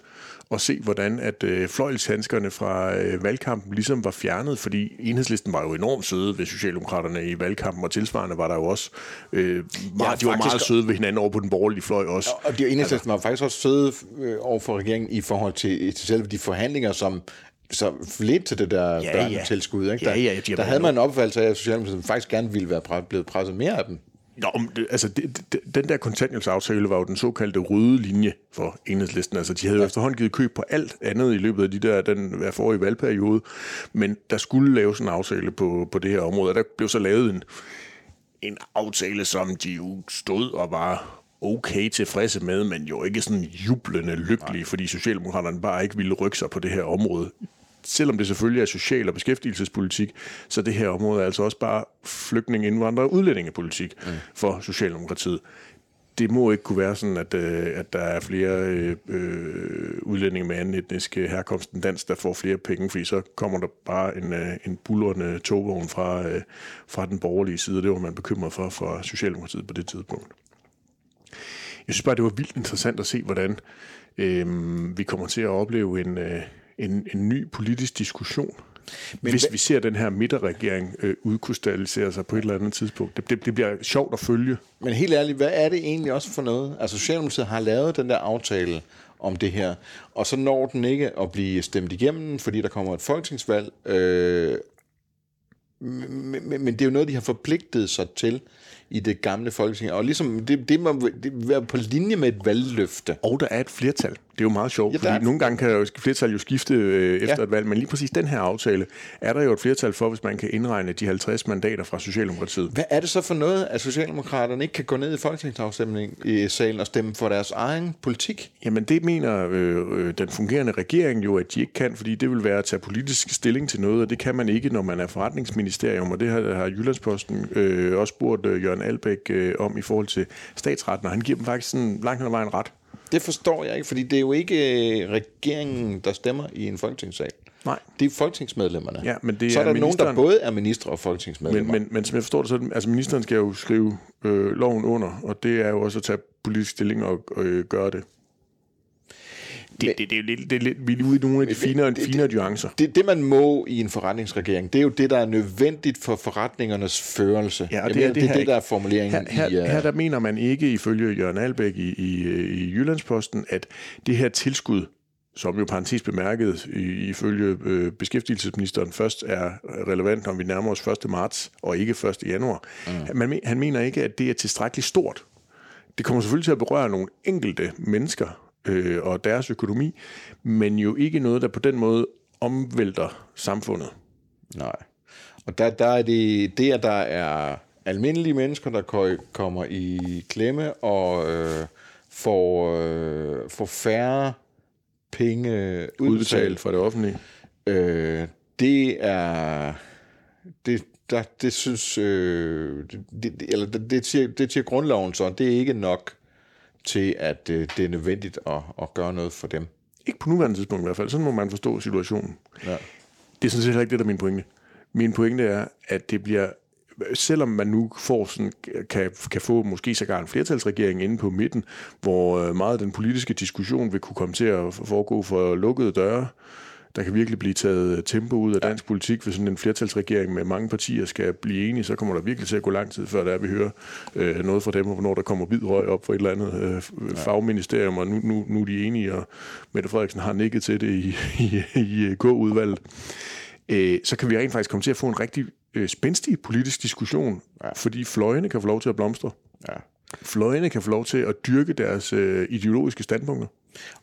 at se, hvordan at øh, fløjlshandskerne fra øh, valgkampen ligesom var fjernet, fordi enhedslisten var jo enormt søde ved Socialdemokraterne i valgkampen, og tilsvarende var der jo også øh, meget, ja, de var meget søde ved hinanden over på den borgerlige fløj også. Og de enhedslisten altså, var faktisk også søde øh, over for regeringen i forhold til, til selve de forhandlinger, som så lidt til det der ja, børnetilskud. Ikke? Der, ja, ja, de der havde man en opfattelse af, at Socialdemokratiet faktisk gerne ville være blevet presset mere af dem. Nå, altså, det, det, den der kontanthjælpsaftale var jo den såkaldte røde linje for enhedslisten. Altså, de havde ja. efterhånden givet køb på alt andet i løbet af de der, den forrige valgperiode, men der skulle laves en aftale på, på det her område, og der blev så lavet en, en aftale, som de jo stod og var okay tilfredse med, men jo ikke sådan jublende lykkelige, Nej. fordi Socialdemokraterne bare ikke ville rykke sig på det her område selvom det selvfølgelig er social- og beskæftigelsespolitik, så det her område er altså også bare flygtning, indvandrer og udlændingepolitik mm. for Socialdemokratiet. Det må ikke kunne være sådan, at, øh, at der er flere øh, øh, udlændinge med anden etnisk herkomst end dansk, der får flere penge, fordi så kommer der bare en, øh, en bullerende togvogn fra, øh, fra den borgerlige side, det var man bekymret for for Socialdemokratiet på det tidspunkt. Jeg synes bare, det var vildt interessant at se, hvordan øh, vi kommer til at opleve en, øh, en, en ny politisk diskussion, men hvis vi ser den her midterregering øh, udkrystallisere sig på et eller andet tidspunkt. Det, det, det bliver sjovt at følge. Men helt ærligt, hvad er det egentlig også for noget? Altså Socialdemokratiet har lavet den der aftale om det her, og så når den ikke at blive stemt igennem, fordi der kommer et folketingsvalg. Øh, men, men det er jo noget, de har forpligtet sig til i det gamle folketing. Og ligesom, det, det må det være på linje med et valgløfte. Og der er et flertal. Det er jo meget sjovt, ja, fordi er... nogle gange kan jo flertal jo skifte øh, efter ja. et valg, men lige præcis den her aftale er der jo et flertal for, hvis man kan indregne de 50 mandater fra Socialdemokratiet. Hvad er det så for noget, at Socialdemokraterne ikke kan gå ned i folketingsafstemning i salen og stemme for deres egen politik? Jamen det mener øh, øh, den fungerende regering jo, at de ikke kan, fordi det vil være at tage politisk stilling til noget, og det kan man ikke, når man er forretningsministerium, og det har, har Jyllandsposten øh, også spurgt øh, Jørgen Albæk øh, om i forhold til statsretten, og han giver dem faktisk sådan langt hen ad vejen ret. Det forstår jeg ikke, fordi det er jo ikke øh, regeringen, der stemmer i en folketingssal. Nej. Det er folketingsmedlemmerne. Ja, men det så er, er der ministeren... nogen, der både er minister og folketingsmedlemmer. Men, men, men som jeg forstår det, så altså ministeren skal jo skrive øh, loven under, og det er jo også at tage politisk stilling og, og øh, gøre det det, det, det, er lidt, det er lidt, vi er ude i nogle af de finere, det, finere nuancer. Det, det, man må i en forretningsregering, det er jo det, der er nødvendigt for forretningernes førelse. Ja, og det, mener, det, det er det, der er formuleringen her, her, i... Uh... Her der mener man ikke, ifølge Jørgen Albæk i, i, i Jyllandsposten, at det her tilskud, som jo parentes bemærket ifølge øh, beskæftigelsesministeren først er relevant, når vi nærmer os 1. marts og ikke 1. januar. Mm. Man, han mener ikke, at det er tilstrækkeligt stort. Det kommer selvfølgelig til at berøre nogle enkelte mennesker, øh, og deres økonomi, men jo ikke noget, der på den måde omvælter samfundet. Nej. Og der, der er det, det, at der er almindelige mennesker, der kommer i klemme og øh, får, øh, får færre penge udbetalt, udbetalt fra det offentlige. Øh, det er det, der, det synes øh, det, det, eller det, det, siger, det siger grundloven så, det er ikke nok til, at øh, det er nødvendigt at, at gøre noget for dem. Ikke på nuværende tidspunkt i hvert fald. Sådan må man forstå situationen. Ja. Det er sådan set ikke det, der er min pointe. Min pointe er, at det bliver selvom man nu får sådan, kan, kan få måske sågar en flertalsregering inde på midten, hvor øh, meget af den politiske diskussion vil kunne komme til at foregå for lukkede døre, der kan virkelig blive taget tempo ud af dansk ja. politik, hvis sådan en flertalsregering med mange partier skal blive enige, så kommer der virkelig til at gå lang tid, før der vi hører øh, noget fra dem, og hvornår der kommer hvid røg op for et eller andet øh, fagministerium, og nu, nu, nu er de enige, og Mette Frederiksen har nikket til det i, <laughs> i, i K-udvalget. Øh, så kan vi rent faktisk komme til at få en rigtig øh, spændstig politisk diskussion, ja. fordi fløjene kan få lov til at blomstre. Ja. Fløjene kan få lov til at dyrke deres øh, ideologiske standpunkter.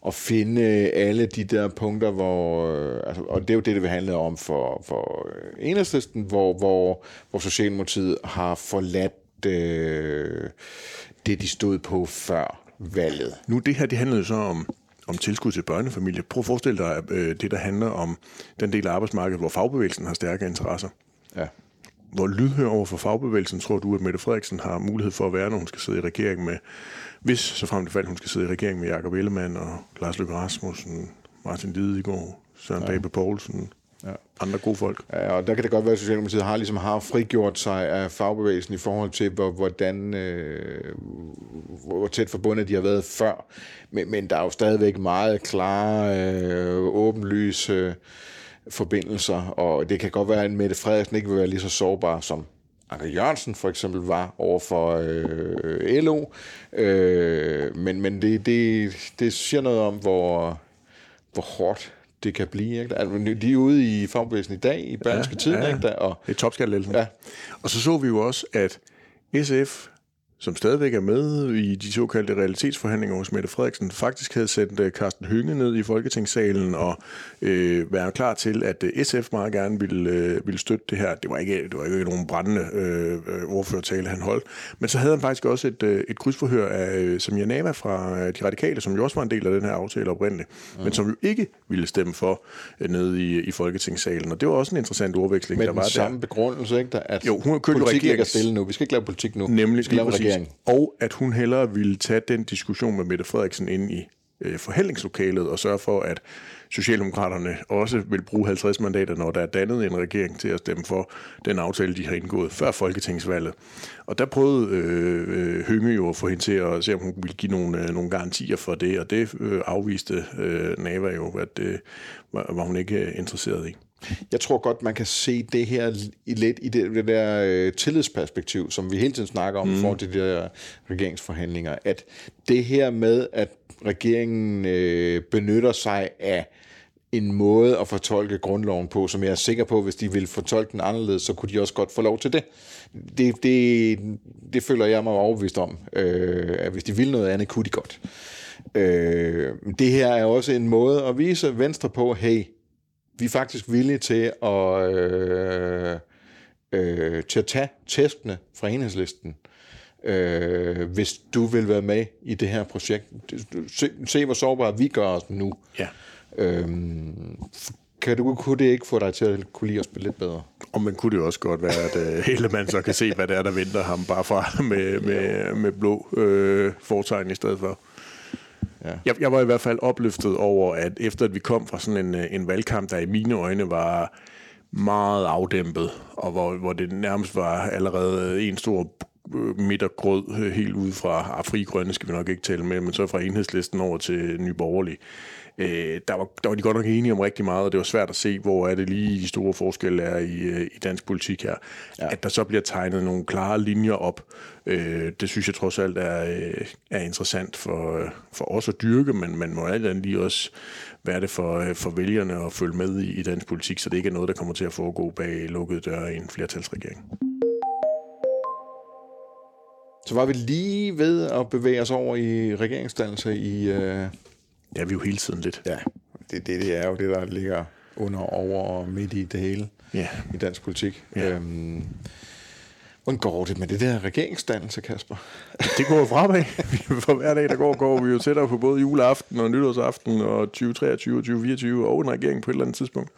Og finde alle de der punkter, hvor, øh, altså, og det er jo det, det vil handle om for, for øh, enhedslisten, hvor, hvor, hvor Socialdemokratiet har forladt øh, det, de stod på før valget. Nu, det her, det handlede så om, om tilskud til børnefamilier. Prøv at forestille dig øh, det, der handler om den del af arbejdsmarkedet, hvor fagbevægelsen har stærke interesser. Ja. Hvor lydhør over for fagbevægelsen tror du, at Mette Frederiksen har mulighed for at være, når hun skal sidde i regering med, hvis så frem det fald, hun skal sidde i regering med Jakob Ellemann og Lars Løkke Rasmussen, Martin Lidegaard, Søren ja. Babe Poulsen, ja. andre gode folk. Ja, og der kan det godt være, at Socialdemokratiet har, ligesom har frigjort sig af fagbevægelsen i forhold til, hvordan, øh, hvor tæt forbundet de har været før. Men, men der er jo stadigvæk meget klare, øh, åbenlyse øh, forbindelser, og det kan godt være, at Mette Frederiksen ikke vil være lige så sårbar som Anker Jørgensen for eksempel var over for øh, LO, øh, men, men det, det, det siger noget om, hvor, hvor hårdt det kan blive. Ikke? Altså, de er ude i fagbevægelsen i dag, i Berlingske ja, Tiden. Ja, ikke? Og, det er topskattelettelsen. Ja. Og så så vi jo også, at SF som stadigvæk er med i de såkaldte realitetsforhandlinger hos Mette Frederiksen, faktisk havde sendt uh, Carsten Hynge ned i Folketingssalen og øh, være klar til, at øh, SF meget gerne ville, øh, ville støtte det her. Det var ikke, det var ikke nogen brændende øh, ordførertale, han holdt. Men så havde han faktisk også et, øh, et krydsforhør af øh, som Janava fra De Radikale, som jo også var en del af den her aftale oprindeligt, mm. men som jo ikke ville stemme for øh, nede i, i Folketingssalen. Og det var også en interessant ordveksling, men der var der. samme begrundelse, ikke? Der, at jo, hun kørt politik regerings... stille nu. Vi skal ikke lave politik nu. Nemlig, vi skal lave regering. Og at hun hellere ville tage den diskussion med Mette Frederiksen ind i øh, forhandlingslokalet og sørge for, at Socialdemokraterne også vil bruge 50 mandater, når der er dannet en regering til at stemme for den aftale, de har indgået før Folketingsvalget. Og der prøvede øh, øh Hønge jo at få hende til at se, om hun ville give nogle, øh, nogle garantier for det, og det øh, afviste øh, Nava jo, at det var, var hun ikke øh, interesseret i. Jeg tror godt, man kan se det her i lidt i det, det der øh, tillidsperspektiv, som vi hele tiden snakker om mm. for de der regeringsforhandlinger, at det her med, at regeringen øh, benytter sig af en måde at fortolke grundloven på, som jeg er sikker på, hvis de ville fortolke den anderledes, så kunne de også godt få lov til det. Det, det, det føler jeg mig overbevist om. Øh, at hvis de ville noget andet, kunne de godt. Øh, det her er også en måde at vise Venstre på, hey, vi er faktisk villige til at, øh, øh, til at tage testene fra enhedslisten, øh, hvis du vil være med i det her projekt. Se, se hvor sårbare vi gør os nu. Ja. Øh, kan du, kunne det ikke få dig til at kunne lide at spille lidt bedre? Og man kunne det også godt være, at uh, <laughs> hele man så kan se, hvad det er, der venter ham, bare fra <laughs> med, med, med blå øh, fortegn i stedet for. Ja. Jeg, jeg var i hvert fald opløftet over, at efter at vi kom fra sådan en, øh, en valgkamp, der i mine øjne var meget afdæmpet, og hvor, hvor det nærmest var allerede en stor øh, midtergrød øh, helt ud fra Afrigrønne, skal vi nok ikke tale med, men så fra enhedslisten over til Nye Borgerlige øh, der, var, der var de godt nok enige om rigtig meget, og det var svært at se, hvor er det lige de store forskelle er i, øh, i dansk politik her. Ja. At der så bliver tegnet nogle klare linjer op, øh, det synes jeg trods alt er, øh, er interessant for, for os at dyrke, men man må alt andet lige også være det for, øh, for vælgerne at følge med i, i dansk politik, så det ikke er noget, der kommer til at foregå bag lukkede døre i en flertalsregering. Så var vi lige ved at bevæge os over i regeringsdannelse i, øh, Ja, vi er jo hele tiden lidt. Ja, det, det, det er jo det, der ligger under, over og midt i det hele ja. i dansk politik. Ja. Øhm, Hvordan går det med det der regeringsdannelse, Kasper? Det går fremad. <laughs> For hver dag, der går, går vi jo tættere på både juleaften og nytårsaften og 2023 og 2024 og en regering på et eller andet tidspunkt.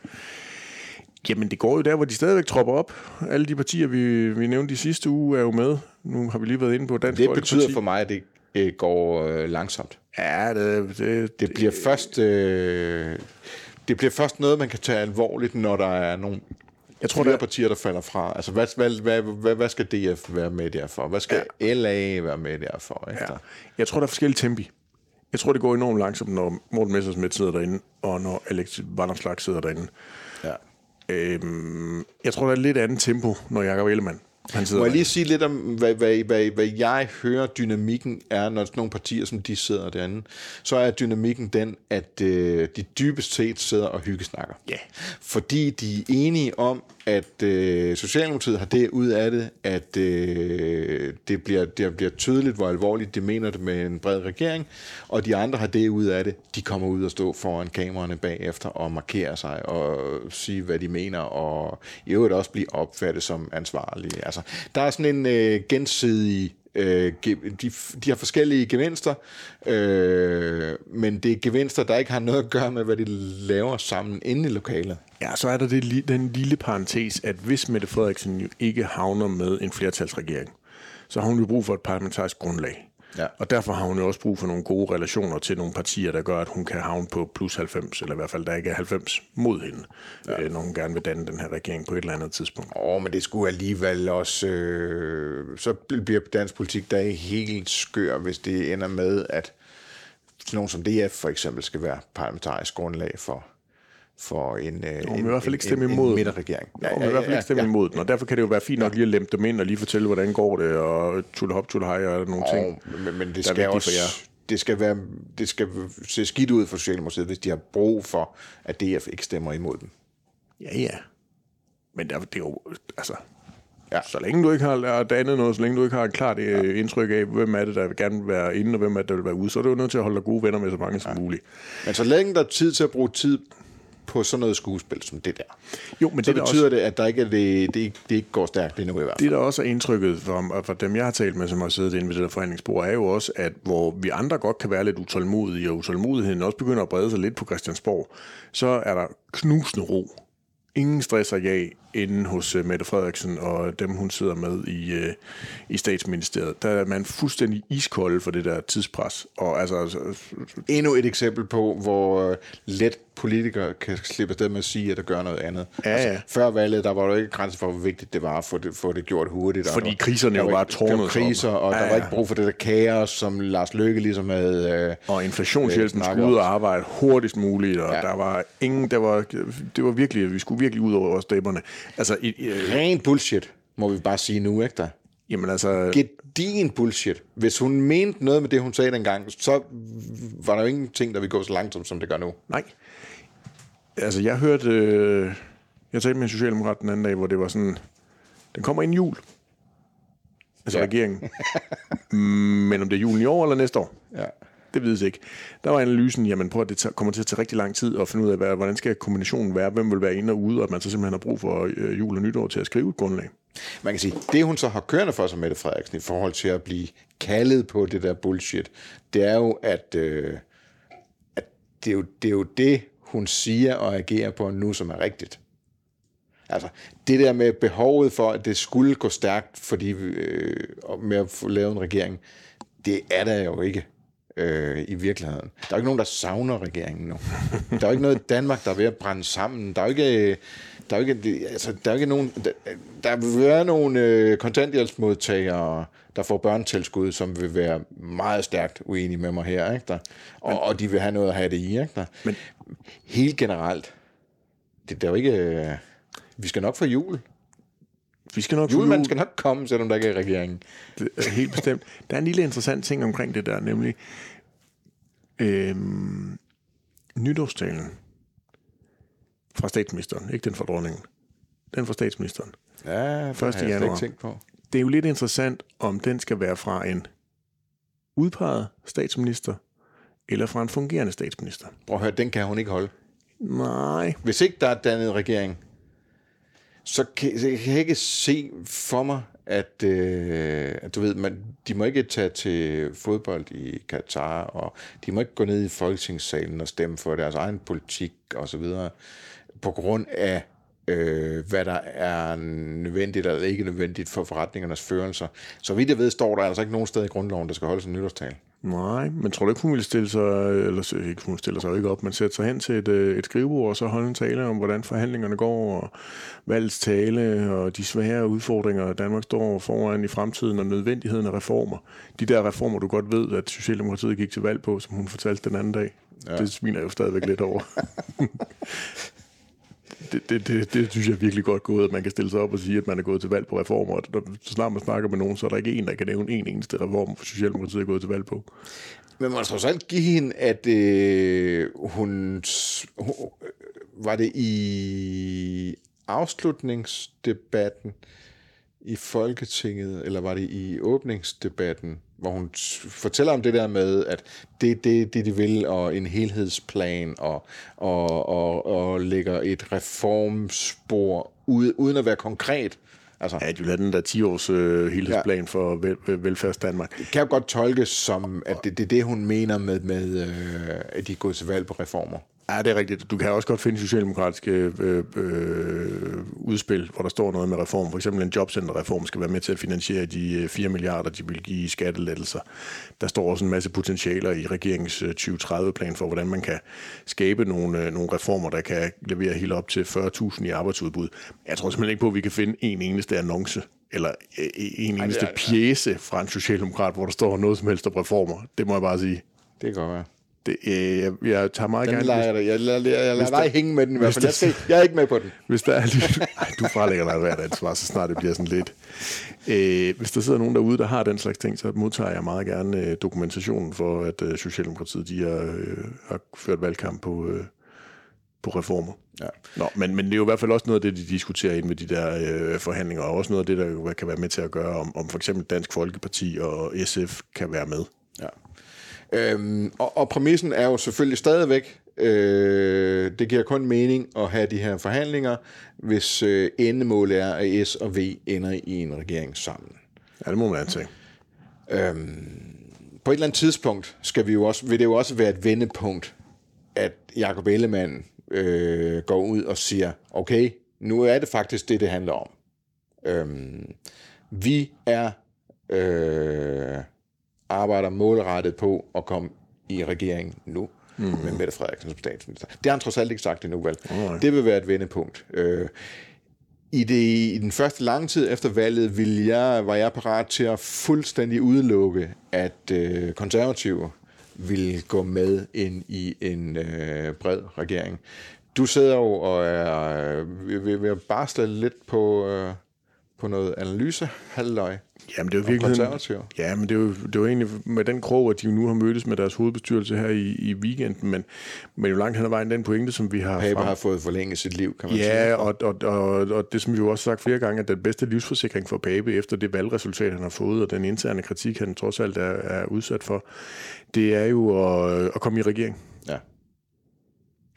Jamen, det går jo der, hvor de stadigvæk tropper op. Alle de partier, vi, vi nævnte de sidste uge, er jo med. Nu har vi lige været inde på Dansk Det betyder for mig, at det øh, går øh, langsomt. Ja, det, det, det bliver først øh, det bliver først noget, man kan tage alvorligt, når der er nogle jeg tror, flere der... partier, der falder fra. Altså, hvad, hvad, hvad, hvad, hvad skal DF være med derfor? Hvad skal ja. LA være med derfor? Efter? Ja. Jeg tror, der er forskellige tempi. Jeg tror, det går enormt langsomt, når Morten Messersmith sidder derinde, og når Alex Vanderslag sidder derinde. Ja. Øhm, jeg tror, der er lidt andet tempo, når Jacob Ellemann han Må jeg lige sige lidt om, hvad, hvad, hvad, hvad jeg hører dynamikken er, når sådan nogle partier, som de sidder derinde, så er dynamikken den, at øh, de dybest set sidder og hyggesnakker. Ja. Fordi de er enige om, at øh, Socialdemokratiet har det ud af det, at øh, det, bliver, det bliver tydeligt, hvor alvorligt de mener det med en bred regering, og de andre har det ud af det, de kommer ud og stå foran kameraerne bagefter og markere sig og sige, hvad de mener, og i øvrigt også blive opfattet som ansvarlige. Altså, Altså. der er sådan en øh, gensidig Øh, ge- de, de har forskellige gevinster, øh, men det er gevinster, der ikke har noget at gøre med, hvad de laver sammen inde i lokalet. Ja, så er der det, den lille parentes, at hvis Mette Frederiksen jo ikke havner med en flertalsregering, så har hun jo brug for et parlamentarisk grundlag. Ja. Og derfor har hun jo også brug for nogle gode relationer til nogle partier, der gør, at hun kan havne på plus 90, eller i hvert fald, der ikke er 90 mod hende, ja. øh, når hun gerne vil danne den her regering på et eller andet tidspunkt. Åh, oh, men det skulle alligevel også... Øh, så bliver dansk politik der helt skør, hvis det ender med, at sådan nogen som DF for eksempel skal være parlamentarisk grundlag for, for en, øh, en, i hvert fald ikke stemme en, imod en midterregering. Ja, hun vil i hvert fald ikke stemme ja, imod den, og derfor kan det jo være fint nok lige at lempe dem ind og lige fortælle, hvordan går det, og tulle hop, tulle hej og nogle ting. Og, men, men det skal også... for jer. Det skal, være, det skal se skidt ud for Socialdemokratiet, hvis de har brug for, at DF ikke stemmer imod dem. Ja, ja. Men der, det er jo, altså, Ja. ja. så længe du ikke har dannet noget, så længe du ikke har et klart ja. indtryk af, hvem er det, der vil gerne vil være inde, og hvem er det, der vil være ude, så er du jo nødt til at holde dig gode venner med så mange ja. som muligt. Men så længe der er tid til at bruge tid på sådan noget skuespil som det der, Jo, men så det, der betyder også, det, at der ikke er det, det, ikke, det ikke går stærkt endnu i hvert fald. det, der også er indtrykket for, for dem, jeg har talt med, som har siddet inde ved det der forhandlingsbord, er jo også, at hvor vi andre godt kan være lidt utålmodige, og utålmodigheden også begynder at brede sig lidt på Christiansborg, så er der knusende ro. Ingen stress og jag inde hos uh, Mette Frederiksen og dem, hun sidder med i, uh, i statsministeriet. Der er man fuldstændig iskold for det der tidspres. Og altså, altså Endnu et eksempel på, hvor øh, let politikere kan slippe afsted med at sige, at der gør noget andet. Altså, Ja, ja. Før valget, der var der ikke grænser for, hvor vigtigt det var at få det, få det gjort hurtigt. og Fordi kriserne der jo var bare der var op. kriser, og Ja, der var ja. ikke brug for det der kaos, som Lars Løkke ligesom havde... Øh, Og inflationshjælpen Øh, skulle ud og arbejde hurtigst muligt, og Ja. ja. der var ingen, der var, det var virkelig, vi skulle virkelig ud over stemmerne. Altså, i, i, ren bullshit, må vi bare sige nu, ikke der? jamen altså, Gedin bullshit. Hvis hun mente noget med det, hun sagde dengang, så var der jo ingenting, der ville gå så langsomt, som det gør nu. nej. Altså, jeg hørte, øh, jeg talte med en socialdemokrat den anden dag, hvor det var sådan, den kommer inden jul. Altså ja. regeringen. <laughs> Men om det er julen i år eller næste år, Ja det vides ikke. Der var analysen, jamen prøv at det kommer til at tage rigtig lang tid at finde ud af, hvad, hvordan skal kombinationen være, hvem vil være inde og ude, og at man så simpelthen har brug for øh, jul og nytår til at skrive et grundlag. Man kan sige, det hun så har kørende for sig, Mette Frederiksen, i forhold til at blive kaldet på det der bullshit, det er jo, at, øh, at det, er jo, det er jo det, hun siger og agerer på nu, som er rigtigt. Altså, det der med behovet for, at det skulle gå stærkt, fordi øh, og med at få lavet en regering, det er der jo ikke øh, i virkeligheden. Der er jo ikke nogen, der savner regeringen nu. Der er jo ikke noget i Danmark, der er ved at brænde sammen. Der er jo ikke... Der er jo ikke, det- altså, der er ikke nogen, der, der vil være nogle øh, kontanthjælpsmodtagere, der får børnetilskud, som vil være meget stærkt uenige med mig her, ikke der? Og, og de vil have noget at have det i, ikke der? Men helt generelt, det, der er jo ikke... Øh, vi skal nok få jul. Vi skal nok Julemanden jul. skal nok komme, selvom der ikke er regeringen. Det er helt bestemt. Der er en lille interessant ting omkring det der, nemlig øhm, nytårstalen fra statsministeren, ikke den fra dronningen. Den fra statsministeren. Ja, det 1. har jeg januar. ikke tænkt på. Det er jo lidt interessant, om den skal være fra en udpeget statsminister, eller fra en fungerende statsminister. Prøv at høre, den kan hun ikke holde. Nej, Hvis ikke der er dannet regering, så kan, så kan jeg ikke se for mig, at, øh, at du ved, man, de må ikke tage til fodbold i Katar, og de må ikke gå ned i folketingssalen og stemme for deres egen politik og så videre, på grund af øh, hvad der er nødvendigt eller ikke nødvendigt for forretningernes førelser. Så vidt jeg ved, står der altså ikke nogen sted i grundloven, der skal holdes en nytårstal. Nej, men tror du ikke, hun ville stille sig, eller ikke, hun stiller sig ikke op, men sætte sig hen til et, øh, et skrivebord og så holde en tale om, hvordan forhandlingerne går, og valgets tale, og de svære udfordringer, Danmark står foran i fremtiden, og nødvendigheden af reformer. De der reformer, du godt ved, at Socialdemokratiet gik til valg på, som hun fortalte den anden dag. Ja. Det sminer jeg jo stadigvæk lidt over. <laughs> det, det, det, det synes jeg er virkelig godt gået, at man kan stille sig op og sige, at man er gået til valg på reformer. Og så snart man snakker med nogen, så er der ikke en, der kan nævne en eneste reform, for Socialdemokratiet er gået til valg på. Men man skal alt give hende, at øh, hun, hun... Øh, var det i afslutningsdebatten i Folketinget, eller var det i åbningsdebatten, hvor hun fortæller om det der med, at det er det, det, de vil, og en helhedsplan, og, og, og, og lægger et reformspor ud, uden at være konkret. Altså, ja, du lader den der 10-års øh, helhedsplan ja. for vel, velfærds Danmark. Det kan jo godt tolkes som, at det, det er det, hun mener med, med øh, at de er gået til valg på reformer. Ja, det er rigtigt. Du kan også godt finde socialdemokratiske øh, øh, udspil, hvor der står noget med reform. For eksempel en jobcenterreform skal være med til at finansiere de 4 øh, milliarder, de vil give i skattelettelser. Der står også en masse potentialer i regeringens 2030-plan øh, for, hvordan man kan skabe nogle, øh, nogle reformer, der kan levere helt op til 40.000 i arbejdsudbud. Jeg tror simpelthen ikke på, at vi kan finde en eneste annonce eller en eneste Ej, pjæse fra en socialdemokrat, hvor der står noget som helst om reformer. Det må jeg bare sige. Det kan godt være. Det, øh, jeg, jeg tager meget den gerne... Leger jeg, jeg, jeg, jeg, jeg lader dig hænge med den i hvert fald. Jeg, skal, jeg er ikke med på den. Hvis der er lige, ej, du frelægger dig hvert ansvar, så snart det bliver sådan lidt... Øh, hvis der sidder nogen derude, der har den slags ting, så modtager jeg meget gerne øh, dokumentationen for, at øh, Socialdemokratiet de har, øh, har ført valgkamp på, øh, på reformer. Ja. Nå, men, men det er jo i hvert fald også noget af det, de diskuterer ind med de der øh, forhandlinger, og også noget af det, der kan være med til at gøre, om, om for eksempel Dansk Folkeparti og SF kan være med. Ja. Øhm, og, og præmissen er jo selvfølgelig stadigvæk, øh, det giver kun mening at have de her forhandlinger, hvis øh, endemålet er, at S og V ender i en regering sammen. Ja, det må man antage. Øhm, på et eller andet tidspunkt skal vi jo også, vil det jo også være et vendepunkt, at Jacob Ellemann øh, går ud og siger, okay, nu er det faktisk det, det handler om. Øhm, vi er øh, arbejder målrettet på at komme i regeringen nu mm. med Mette Frederiksen som statsminister. Det har han trods alt ikke sagt endnu, vel? Oh, det vil være et vendepunkt. Øh, i, det, I den første lange tid efter valget ville jeg, var jeg parat til at fuldstændig udelukke, at øh, konservative ville gå med ind i en øh, bred regering. Du sidder jo og er øh, ved, ved at barsle lidt på, øh, på noget analyse, halvløg. Jamen, det er jo virkelig... Ja, men det er, jo, det er jo egentlig med den krog, at de nu har mødtes med deres hovedbestyrelse her i, i weekenden, men, men jo langt hen ad vejen den pointe, som vi har... Paper har fået forlænget sit liv, kan man ja, sige. Ja, og, og, og, og, det, som vi jo også har sagt flere gange, at den bedste livsforsikring for Pape, efter det valgresultat, han har fået, og den interne kritik, han trods alt er, er udsat for, det er jo at, at komme i regering. Ja.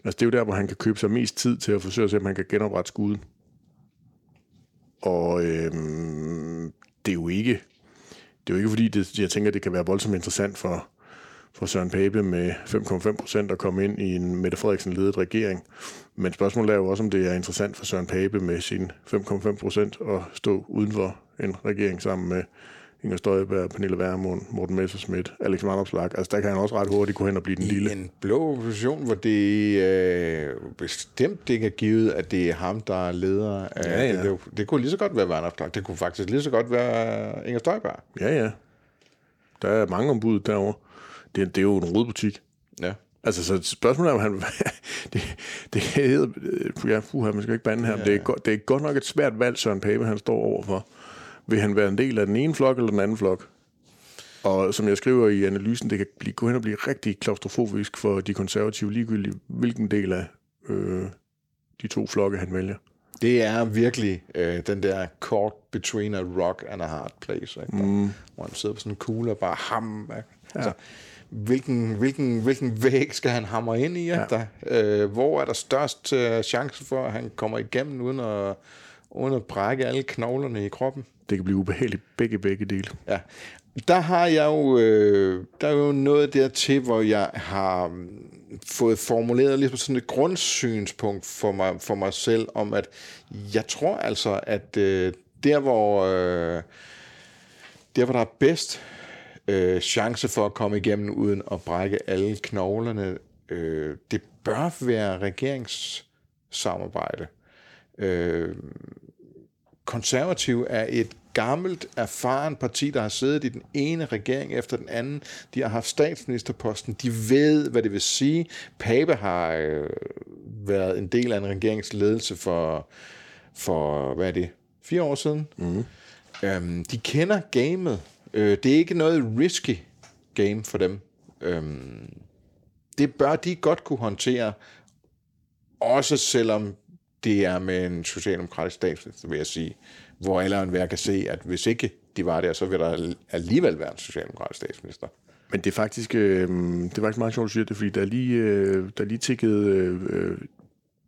Altså, det er jo der, hvor han kan købe sig mest tid til at forsøge at se, om han kan genoprette skuden. Og øhm, det er jo ikke, det er jo ikke fordi, det, jeg tænker, det kan være voldsomt interessant for, for Søren Pape med 5,5 procent at komme ind i en Mette Frederiksen-ledet regering. Men spørgsmålet er jo også, om det er interessant for Søren Pape med sin 5,5 procent at stå uden for en regering sammen med Inger Støjberg, Pernille Vermund, Morten Messerschmidt, Alex Vanopslag. Altså der kan han også ret hurtigt gå hen og blive den I lille. en blå opposition, hvor det øh, bestemt ikke er givet, at det er ham, der er leder. Af, ja, ja. Det, det, det kunne lige så godt være Vanopslag. Det kunne faktisk lige så godt være Inger Støjberg. Ja, ja. Der er mange ombud derovre. Det, det er jo en rodbutik. Ja. Altså, så spørgsmålet er, om han... <laughs> det, det hedder... Ja, puha, man skal ikke bande her. Ja, ja. Det, er, det er godt nok et svært valg, Søren Pape, han står overfor. Vil han være en del af den ene flok eller den anden flok? Og som jeg skriver i analysen, det kan blive, gå hen og blive rigtig klaustrofobisk for de konservative, ligegyldigt hvilken del af øh, de to flokke han vælger. Det er virkelig øh, den der caught between a rock and a hard place, ikke? Mm. hvor han sidder på sådan en kugle og bare ham. Ikke? Ja. Altså, hvilken, hvilken, hvilken væg skal han hamre ind i? Ja. Der? Øh, hvor er der størst øh, chance for, at han kommer igennem uden at, uden at brække alle knoglerne i kroppen? det kan blive ubehageligt begge begge dele. Ja, der har jeg jo, øh, der er jo noget dertil, hvor jeg har mm, fået formuleret ligesom sådan et grundsynspunkt for mig, for mig selv, om at jeg tror altså, at øh, der, hvor, øh, der, hvor der er bedst øh, chance for at komme igennem uden at brække alle knoglerne, øh, det bør være regeringssamarbejde. Øh, konservativ er et gammelt, erfaren parti, der har siddet i den ene regering efter den anden. De har haft statsministerposten. De ved, hvad det vil sige. Pape har øh, været en del af en regeringsledelse for, for hvad er det, fire år siden. Mm. Øhm, de kender gamet. Øh, det er ikke noget risky game for dem. Øhm, det bør de godt kunne håndtere, også selvom det er med en socialdemokratisk statsminister, vil jeg sige, hvor alle og enhver kan se, at hvis ikke de var der, så vil der alligevel være en socialdemokratisk statsminister. Men det er faktisk, øh, det er faktisk meget sjovt, at du siger det, fordi der er lige, øh, der er lige tikket øh,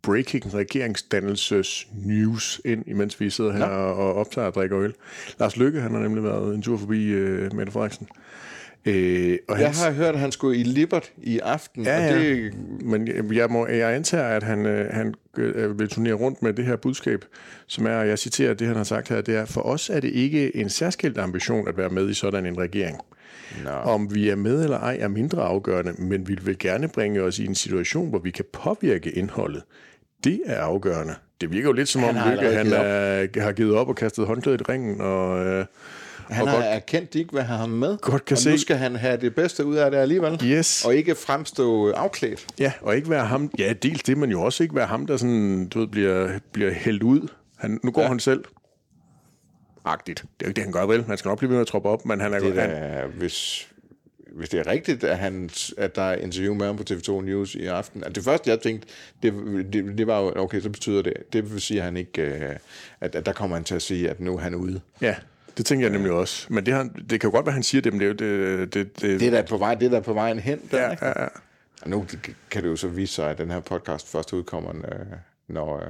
breaking regeringsdannelses news ind, imens vi sidder her ja. og optager og drikker øl. Lars Lykke, han har nemlig været en tur forbi øh, Mette Frederiksen. Øh, og jeg hans... har hørt, at han skulle i Libert i aften. Ja, og det... ja. men jeg, må, jeg antager, at han, øh, han øh, vil turnere rundt med det her budskab, som er, jeg citerer det, han har sagt her, det er, for os er det ikke en særskilt ambition at være med i sådan en regering. No. Om vi er med eller ej er mindre afgørende, men vi vil gerne bringe os i en situation, hvor vi kan påvirke indholdet. Det er afgørende. Det virker jo lidt som om, han, Lykke, han er, har givet op og kastet håndklædet i ringen, og... Øh, han har godt, erkendt, ikke vil have ham med. Godt kan og se. nu skal han have det bedste ud af det alligevel. Yes. Og ikke fremstå afklædt. Ja, og ikke være ham. Ja, dels det, men jo også ikke være ham, der sådan, du ved, bliver, bliver hældt ud. Han, nu går ja. han selv. Agtigt. Det er jo ikke det, han gør vel. Man skal nok blive ved med at troppe op, men han er... Det er han, hvis, hvis det er rigtigt, at, han, at der er interview med ham på TV2 News i aften. At det første, jeg tænkte, det, det, det var jo, okay, så betyder det, det vil sige, at han ikke, øh, at, at der kommer han til at sige, at nu er han ude. Ja, det tænker jeg nemlig også. Men det, han, det kan jo godt være, han siger det, men det er jo... Det, det, det, det er der på vej, det er der på vejen hen. Der, ja, ikke? ja, ja. Og nu kan det jo så vise sig, at den her podcast først udkommer, når,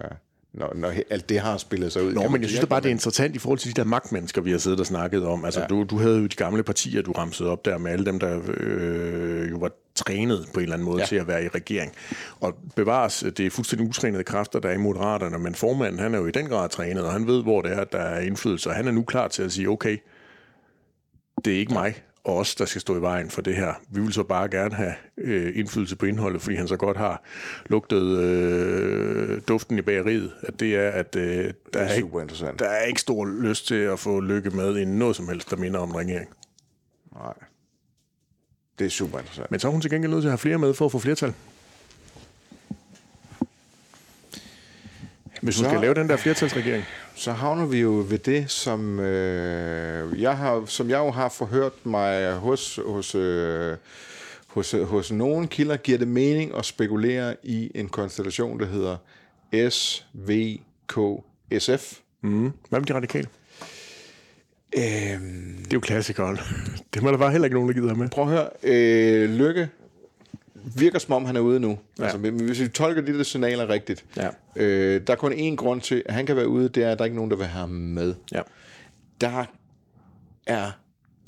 når, når alt det har spillet sig ud. Nå, men jeg synes da bare, det er interessant i forhold til de der magtmennesker, vi har siddet og snakket om. Altså, ja. du, du havde jo de gamle partier, du ramsede op der med alle dem, der øh, jo var trænet på en eller anden måde ja. til at være i regering. Og bevares, det er fuldstændig utrænede kræfter, der er i Moderaterne, men formanden, han er jo i den grad trænet, og han ved, hvor det er, der er indflydelse, og han er nu klar til at sige, okay, det er ikke mig, os, der skal stå i vejen for det her. Vi vil så bare gerne have øh, indflydelse på indholdet, fordi han så godt har lugtet øh, duften i bageriet. At det er, at øh, der, det er, er ikke, der er ikke stor lyst til at få lykke med i noget som helst, der minder om regering. Nej. Det er super interessant. Men så er hun til gengæld nødt til at have flere med for at få flertal. Hvis hun så, skal lave den der flertalsregering. Så havner vi jo ved det, som, øh, jeg, har, som jeg jo har forhørt mig hos, hos, øh, hos, hos nogle kilder, giver det mening at spekulere i en konstellation, der hedder SVKSF. Mm. Hvad med de radikale? Øhm, det er jo klassikeren. <laughs> Det må der bare heller ikke nogen, der gider med. Prøv at høre. Øh, Lykke virker som om, han er ude nu. Ja. Altså, hvis vi tolker de der signaler rigtigt. Ja. Øh, der er kun én grund til, at han kan være ude, det er, at der er ikke nogen, der vil have ham med. Ja. Der er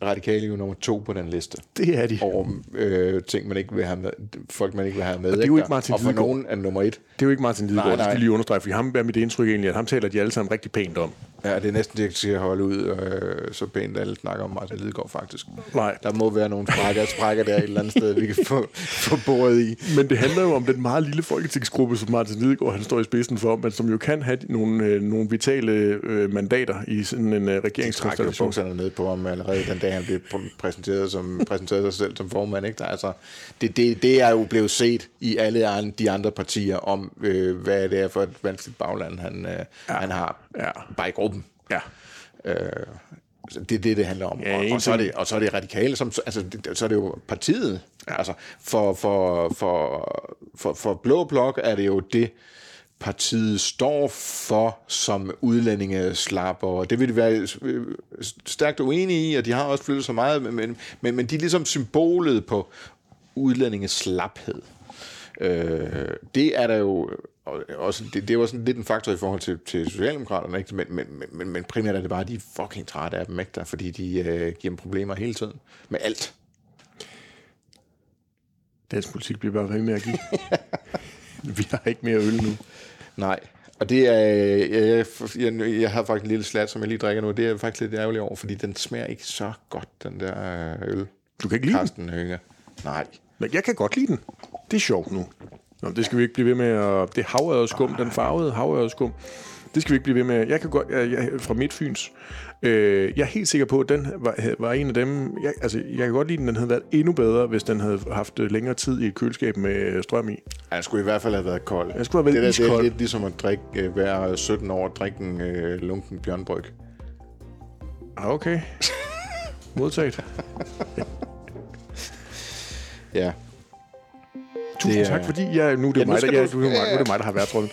radikale jo nummer to på den liste. Det er de. Over øh, ting, man ikke vil have med, folk, man ikke vil have med. Og det er jo ikke Martin Og for nogen er nummer et. Det er jo ikke Martin Lidegaard, det skal lige understrege, for ham er mit indtryk egentlig, at ham taler de alle sammen rigtig pænt om. Ja, det er næsten det, jeg skal holde ud, øh, så pænt alle snakker om Martin Lidegaard faktisk. Nej. Der må være nogle sprækker, sprækker der et eller andet sted, vi kan få, få boret i. Men det handler jo om den meget lille folketingsgruppe, som Martin Lidegaard han står i spidsen for, men som jo kan have nogle, øh, nogle vitale øh, mandater i sådan en øh, regeringskonstellation. De trækker ned på ham allerede den dag, han blev præsenteret, som, præsenteret sig selv som formand. Ikke? Der, altså, det, det, det er jo blevet set i alle de andre partier om, øh, hvad det er for et vanskeligt bagland, han, øh, ja. han har. Ja. Bare i gruppen. Ja. Øh, det er det, det handler om. Ja, og, og, så er det, og så er det radikale, som, altså, det, så er det jo partiet. Ja. Altså, for, for, for, for, for Blå Blok er det jo det, partiet står for som udlændinge slapper, og det vil de være øh, stærkt uenige i, og de har også flyttet så meget, men, men, men de er ligesom symbolet på udlændinges slaphed. Øh, det er der jo også, det, det var sådan lidt en faktor i forhold til, til Socialdemokraterne, ikke? Men, men, men, men primært er det bare, at de er fucking trætte af dem, ikke? Der, fordi de øh, giver dem problemer hele tiden. Med alt. Dansk politik bliver bare ved med at give. <laughs> Vi har ikke mere øl nu. Nej. Og det er, jeg, jeg, jeg, jeg har faktisk en lille slat, som jeg lige drikker nu, det er jeg faktisk lidt ærgerlig over, fordi den smager ikke så godt, den der øh, øl. Du kan ikke lide den? Carsten Hønge. Nej. Men jeg kan godt lide den. Det er sjovt nu. Nå, det skal vi ikke blive ved med at... Det er havørredeskum, den farvede havørredeskum. Det skal vi ikke blive ved med. Jeg kan godt... Jeg, jeg, fra mit fyns. Øh, jeg er helt sikker på, at den var, var en af dem... Jeg, altså, jeg kan godt lide den. Den havde været endnu bedre, hvis den havde haft længere tid i et køleskab med strøm i. Ja, Den skulle i hvert fald have været kold. Den skulle have været det, der, det er lidt ligesom at drikke, øh, være 17 år og drikke en øh, lunken bjørnbryg. Ah, okay. Modtaget. Ja. Tusind Det tak, fordi jeg, nu er det, Ja, mig, der, nu, er det mig, nu er det mig, der har været trolden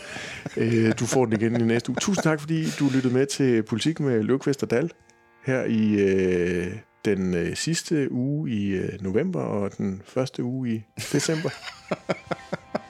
øh, du får den igen i næste uge. Tusind tak, fordi du lyttede med til Politik med Løvqvist og Dal her i øh, den øh, sidste uge i øh, november og den første uge i december. <laughs>